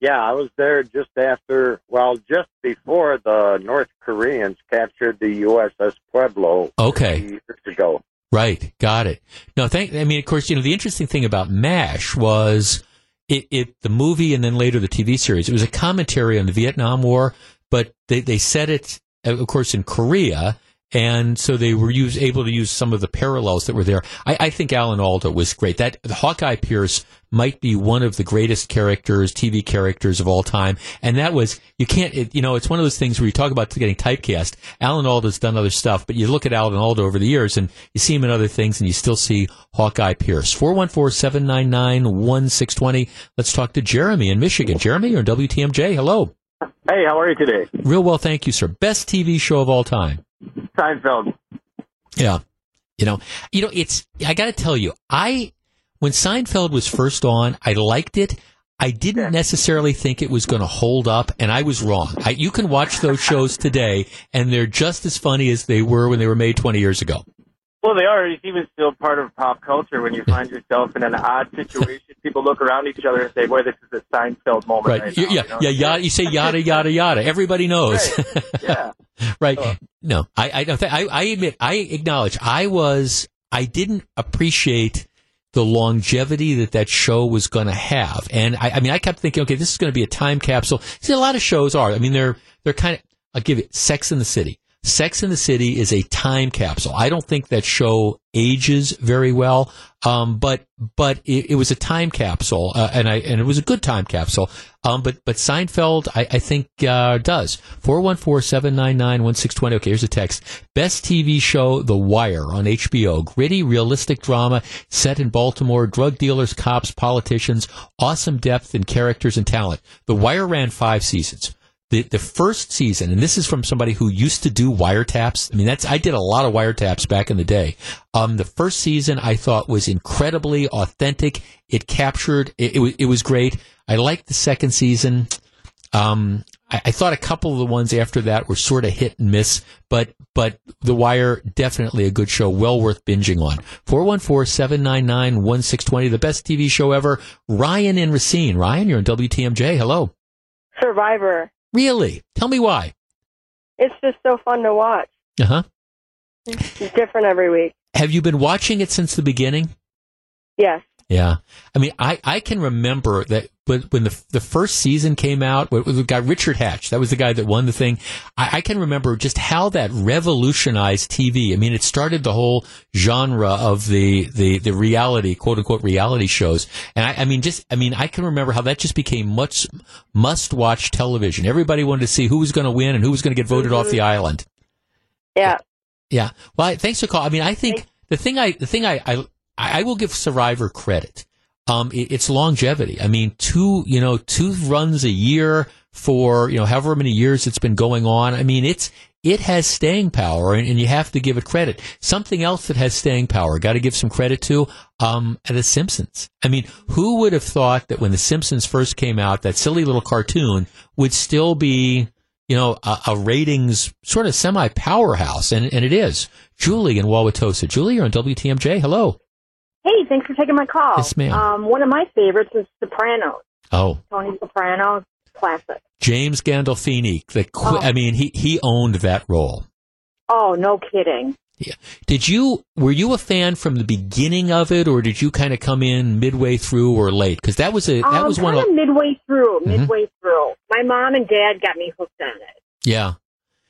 Yeah, I was there just after, well, just before the North Koreans captured the USS Pueblo Okay. years ago. Right. Got it. No, thank. I mean, of course, you know the interesting thing about MASH was it, it the movie and then later the TV series. It was a commentary on the Vietnam War, but they they set it, of course, in Korea. And so they were use, able to use some of the parallels that were there. I, I think Alan Alda was great. That Hawkeye Pierce might be one of the greatest characters, TV characters of all time. And that was you can't, it, you know, it's one of those things where you talk about getting typecast. Alan Alda's done other stuff, but you look at Alan Alda over the years and you see him in other things, and you still see Hawkeye Pierce. 414-799-1620. Let's talk to Jeremy in Michigan. Jeremy, you're in WTMJ. Hello. Hey, how are you today? Real well, thank you, sir. Best TV show of all time. Seinfeld. Yeah. You know, you know, it's, I gotta tell you, I, when Seinfeld was first on, I liked it. I didn't necessarily think it was going to hold up, and I was wrong. I, you can watch those shows today, and they're just as funny as they were when they were made 20 years ago. Well, they are. It's even still part of pop culture when you find yourself in an odd situation. People look around each other and say, "Boy, this is a Seinfeld moment." Right. Right. Now," yeah. you know? Yeah. Yada, you say yada, yada, yada. Everybody knows. Yeah. *laughs* right. No, I, I don't think, I, I admit, I acknowledge I was, I didn't appreciate the longevity that that show was going to have. And I, I mean, I kept thinking, okay, this is going to be a time capsule. See, a lot of shows are. I mean, they're, they're kind of, I'll give it Sex in the City. Sex in the City is a time capsule. I don't think that show ages very well. Um, but, but it, it was a time capsule, uh, and I, and it was a good time capsule. Um, but, but Seinfeld, I, I think, uh, does. 414-799-1620. Okay, here's a text. Best TV show, The Wire on HBO. Gritty, realistic drama set in Baltimore. Drug dealers, cops, politicians. Awesome depth in characters and talent. The Wire ran five seasons. The, the first season, and this is from somebody who used to do wiretaps. I mean, that's, I did a lot of wiretaps back in the day. Um, the first season I thought was incredibly authentic. It captured, it, it, was, it was great. I liked the second season. Um, I, I thought a couple of the ones after that were sort of hit and miss, but, but The Wire, definitely a good show, well worth binging on. 414-799-1620, the best TV show ever. Ryan in Racine. Ryan, you're in WTMJ. Hello. Survivor. Really? Tell me why. It's just so fun to watch. Uh huh. It's different every week. Have you been watching it since the beginning? Yes. Yeah. I mean, I, I can remember that when, when the, the first season came out, with the guy Richard Hatch, that was the guy that won the thing. I, I can remember just how that revolutionized TV. I mean, it started the whole genre of the, the, the reality, quote unquote, reality shows. And I, I mean, just, I mean, I can remember how that just became much must watch television. Everybody wanted to see who was going to win and who was going to get voted off the mm-hmm. island. Yeah. Yeah. Well, I, thanks for calling. I mean, I think the thing I the thing I I, I will give Survivor credit. Um, it, it's longevity. I mean, two you know two runs a year for you know however many years it's been going on. I mean, it's it has staying power, and, and you have to give it credit. Something else that has staying power, got to give some credit to, um, The Simpsons. I mean, who would have thought that when The Simpsons first came out, that silly little cartoon would still be, you know, a, a ratings sort of semi powerhouse, and, and it is. Julie in Wauwatosa. Julie, you're on WTMJ. Hello. Hey, thanks for taking my call. Yes, ma'am. Um, one of my favorites is Sopranos. Oh, Tony Soprano, classic. James Gandolfini. The qu- I mean, he he owned that role. Oh, no kidding. Yeah. Did you were you a fan from the beginning of it, or did you kind of come in midway through or late? Because that was a that um, was one of midway through. Mhm. Midway through. My mom and dad got me hooked on it. yeah.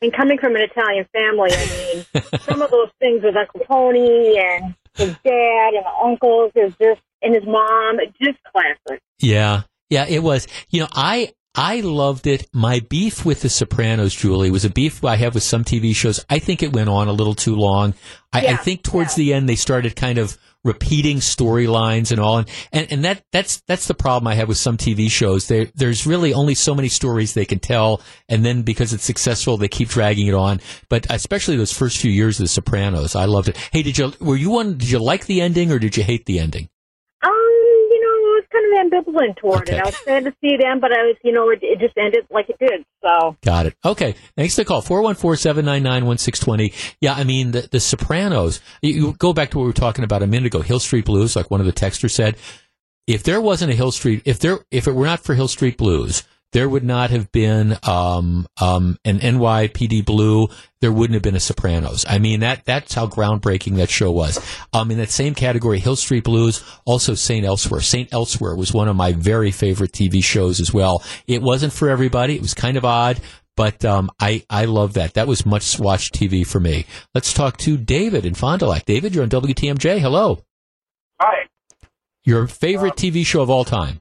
And coming from an Italian family, I mean, *laughs* some of those things with Uncle Tony and his dad and the uncles is just, and his mom, just classic. Yeah, yeah, it was. You know, I I loved it. My beef with The Sopranos, Julie, was a beef I have with some TV shows. I think it went on a little too long. I, I think towards the end they started kind of repeating storylines and all, and, and and that that's that's the problem I have with some TV shows. There there's really only so many stories they can tell, and then because it's successful, they keep dragging it on. But especially those first few years of The Sopranos, I loved it. Hey, did you were you one? Did you like the ending or did you hate the ending? Um, you know, I was kind of ambivalent toward Okay. it. I was sad to see it end, but I was, you know, it, it just ended like it did. So, Got it. Okay. Thanks for the call. 414-799-1620. Yeah, I mean, the, the Sopranos, you, you go back to what we were talking about a minute ago, Hill Street Blues, like one of the texters said. If there wasn't a Hill Street, if there, if it were not for Hill Street Blues, there would not have been um, um, an NYPD Blue. There wouldn't have been a Sopranos. I mean that that's how groundbreaking that show was. Um, in that same category, Hill Street Blues, also Saint Elsewhere. Saint Elsewhere was one of my very favorite TV shows as well. It wasn't for everybody. It was kind of odd, but um, I I love that. That was much watched TV for me. Let's talk to David in Fond du Lac. David, you're on WTMJ. Hello. Hi, Your favorite TV show of all time.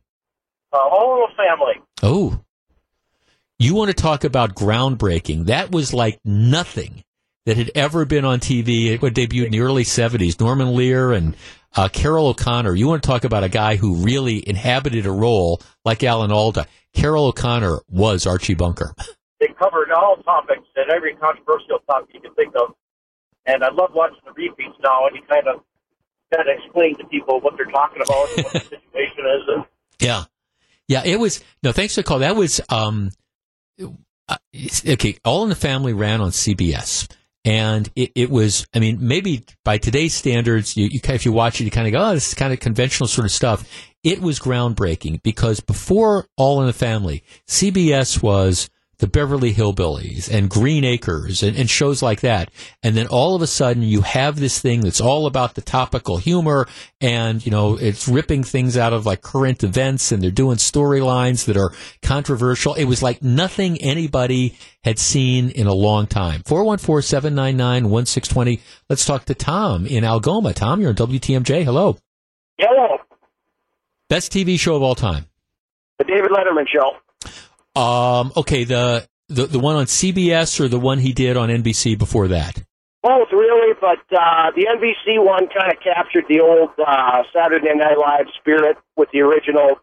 uh, All in Family. Oh. You want to talk about groundbreaking. That was like nothing that had ever been on TV. It would debuted in the early 70s. Norman Lear and uh, Carroll O'Connor. You want to talk about a guy who really inhabited a role like Alan Alda. Carroll O'Connor was Archie Bunker. They covered all topics and every controversial topic you can think of. And I love watching the repeats now, and you kind of kind of explain to people what they're talking about and what the *laughs* situation is. And Yeah. Yeah, it was, no, thanks for the call. That was, um, uh, okay, All in the Family ran on CBS. And it, it was, I mean, maybe by today's standards, you, you if you watch it, you kind of go, oh, this is kind of conventional sort of stuff. It was groundbreaking because before All in the Family, CBS was the Beverly Hillbillies and Green Acres and, and shows like that. And then all of a sudden you have this thing that's all about the topical humor and, you know, it's ripping things out of like current events and they're doing storylines that are controversial. It was like nothing anybody had seen in a long time. 414-799-1620. Let's talk to Tom in Algoma. Tom, you're on WTMJ. Hello. Hello, Best TV show of all time. the David Letterman show. Um, okay, the, the, the one on CBS or the one he did on NBC before that? Both really, but uh, the NBC one kind of captured the old uh, Saturday Night Live spirit with the original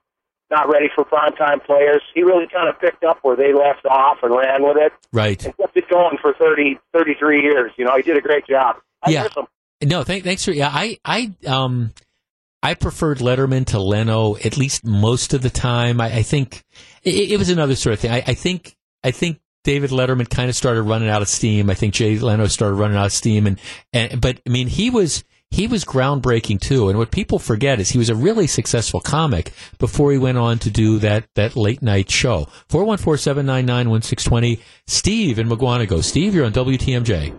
"Not Ready for Primetime" players. He really kind of picked up where they left off and ran with it, Right. and kept it going for 30, 33 years. You know, he did a great job. I Yeah. miss him. No, thank, thanks for yeah. I I um I preferred Letterman to Leno at least most of the time. I, I think it, it was another sort of thing. I, I think I think David Letterman kind of started running out of steam. I think Jay Leno started running out of steam, and, and but I mean he was he was groundbreaking too. And what people forget is he was a really successful comic before he went on to do that that late night show. Four one four seven nine nine one six twenty. Steve in Mukwonago. Steve, you're on WTMJ.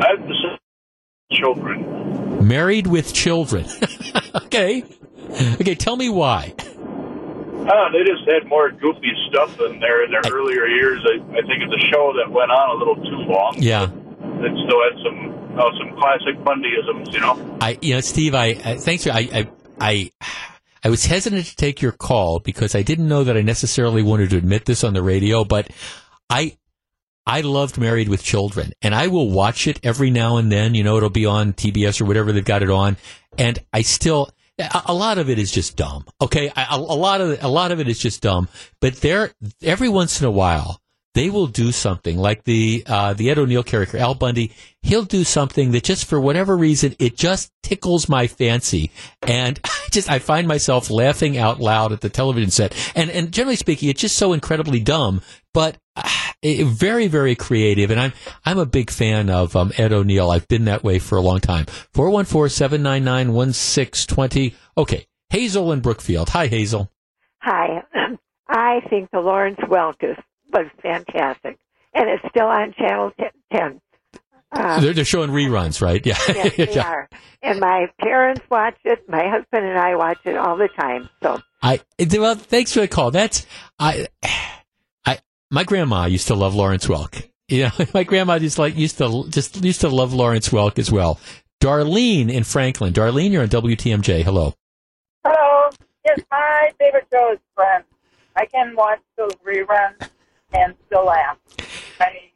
I have the children. Married with children. *laughs* okay. Okay, tell me why. Uh, they just had more goofy stuff in there in their earlier years. I, I think it's a show that went on a little too long. Yeah. It still had some uh, some classic Bundyisms, you know. I, you know, Steve, I, I thanks for, I, I, I, I was hesitant to take your call because I didn't know that I necessarily wanted to admit this on the radio, but I, I loved Married with Children and I will watch it every now and then. You know, it'll be on TBS or whatever they've got it on. And I still, a, lot of it is just dumb. Okay. A lot of, a lot of it is just dumb, but there, every once in a while, they will do something like the uh, the Ed O'Neill character, Al Bundy. He'll do something that just for whatever reason it just tickles my fancy, and *laughs* I just I find myself laughing out loud at the television set. And and generally speaking, it's just so incredibly dumb, but uh, very very creative. And I'm I'm a big fan of um, Ed O'Neill. I've been that way for a long time. 414-799-1620. Okay, Hazel in Brookfield. Hi, Hazel. Hi. *clears throat* I think the Lawrence Welk is, was fantastic. And it's still on Channel 10. Uh, they're, they're showing reruns, right? *laughs* Yeah. yes, *laughs* they Yeah. are. And my parents watch it. My husband and I watch it all the time. So, I well, thanks for the call. That's I, *sighs* I my grandma used to love Lawrence Welk. You know, *laughs* my grandma just like used to just used to love Lawrence Welk as well. Darlene in Franklin. Darlene, you're on WTMJ. Hello. Hello. Yes, my favorite show is Friends. I can watch those reruns and still laugh. I,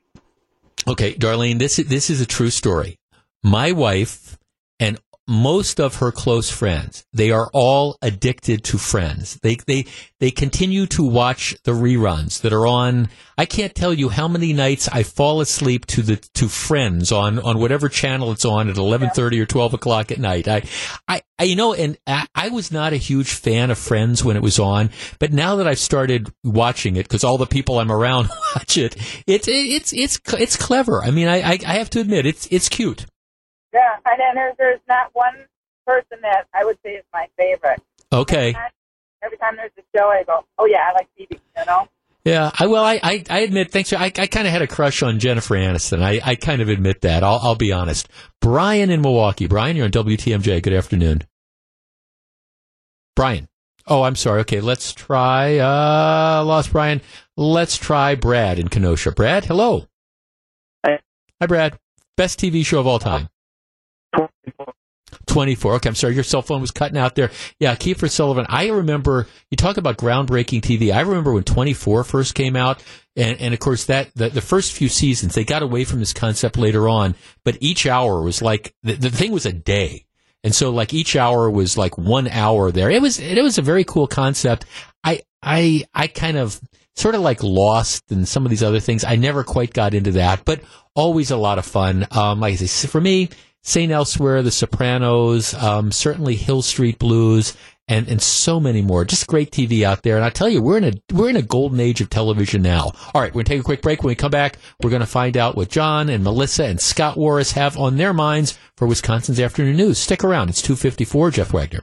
Okay, Darlene, this is, this is a true story. My wife and most of her close friends, they are all addicted to Friends. They they they continue to watch the reruns that are on. I can't tell you how many nights I fall asleep to the to Friends on on whatever channel it's on at eleven thirty or twelve o'clock at night. I, I I you know, and I, I was not a huge fan of Friends when it was on, but now that I've started watching it because all the people I'm around *laughs* watch it, it's it's it's it's clever. I mean, I, I I have to admit it's it's cute. Yeah, and then there's, there's not one person that I would say is my favorite. Okay. Every time there's a show, I go, oh yeah, I like TV, you know? Yeah, I well, I, I, I admit, thanks. I, I kind of had a crush on Jennifer Aniston. I, I kind of admit that. I'll, I'll be honest. Brian in Milwaukee. Brian, you're on WTMJ. Good afternoon. Brian. Oh, I'm sorry. Okay, let's try. Uh, lost Brian. Let's try Brad in Kenosha. Brad, hello. Hi. Hi, Brad. Best TV show of all time. 24. Okay, I'm sorry. Your cell phone was cutting out there. Yeah, Kiefer Sullivan. I remember, you talk about groundbreaking TV. I remember when 24 first came out. And, and of course, that the, the first few seasons, they got away from this concept later on. But each hour was like, the, the thing was a day. And so like each hour was like one hour there. It was, it was a very cool concept. I, I, I kind of sort of like Lost and some of these other things. I never quite got into that, but always a lot of fun. Um, like I say, for me, St. Elsewhere, The Sopranos, um, certainly Hill Street Blues, and, and so many more. Just great TV out there. And I tell you, we're in a we're in a golden age of television now. All right, we're gonna take a quick break. When we come back, we're gonna find out what John and Melissa and Scott Warris have on their minds for Wisconsin's afternoon news. Stick around. It's two fifty four. Jeff Wagner.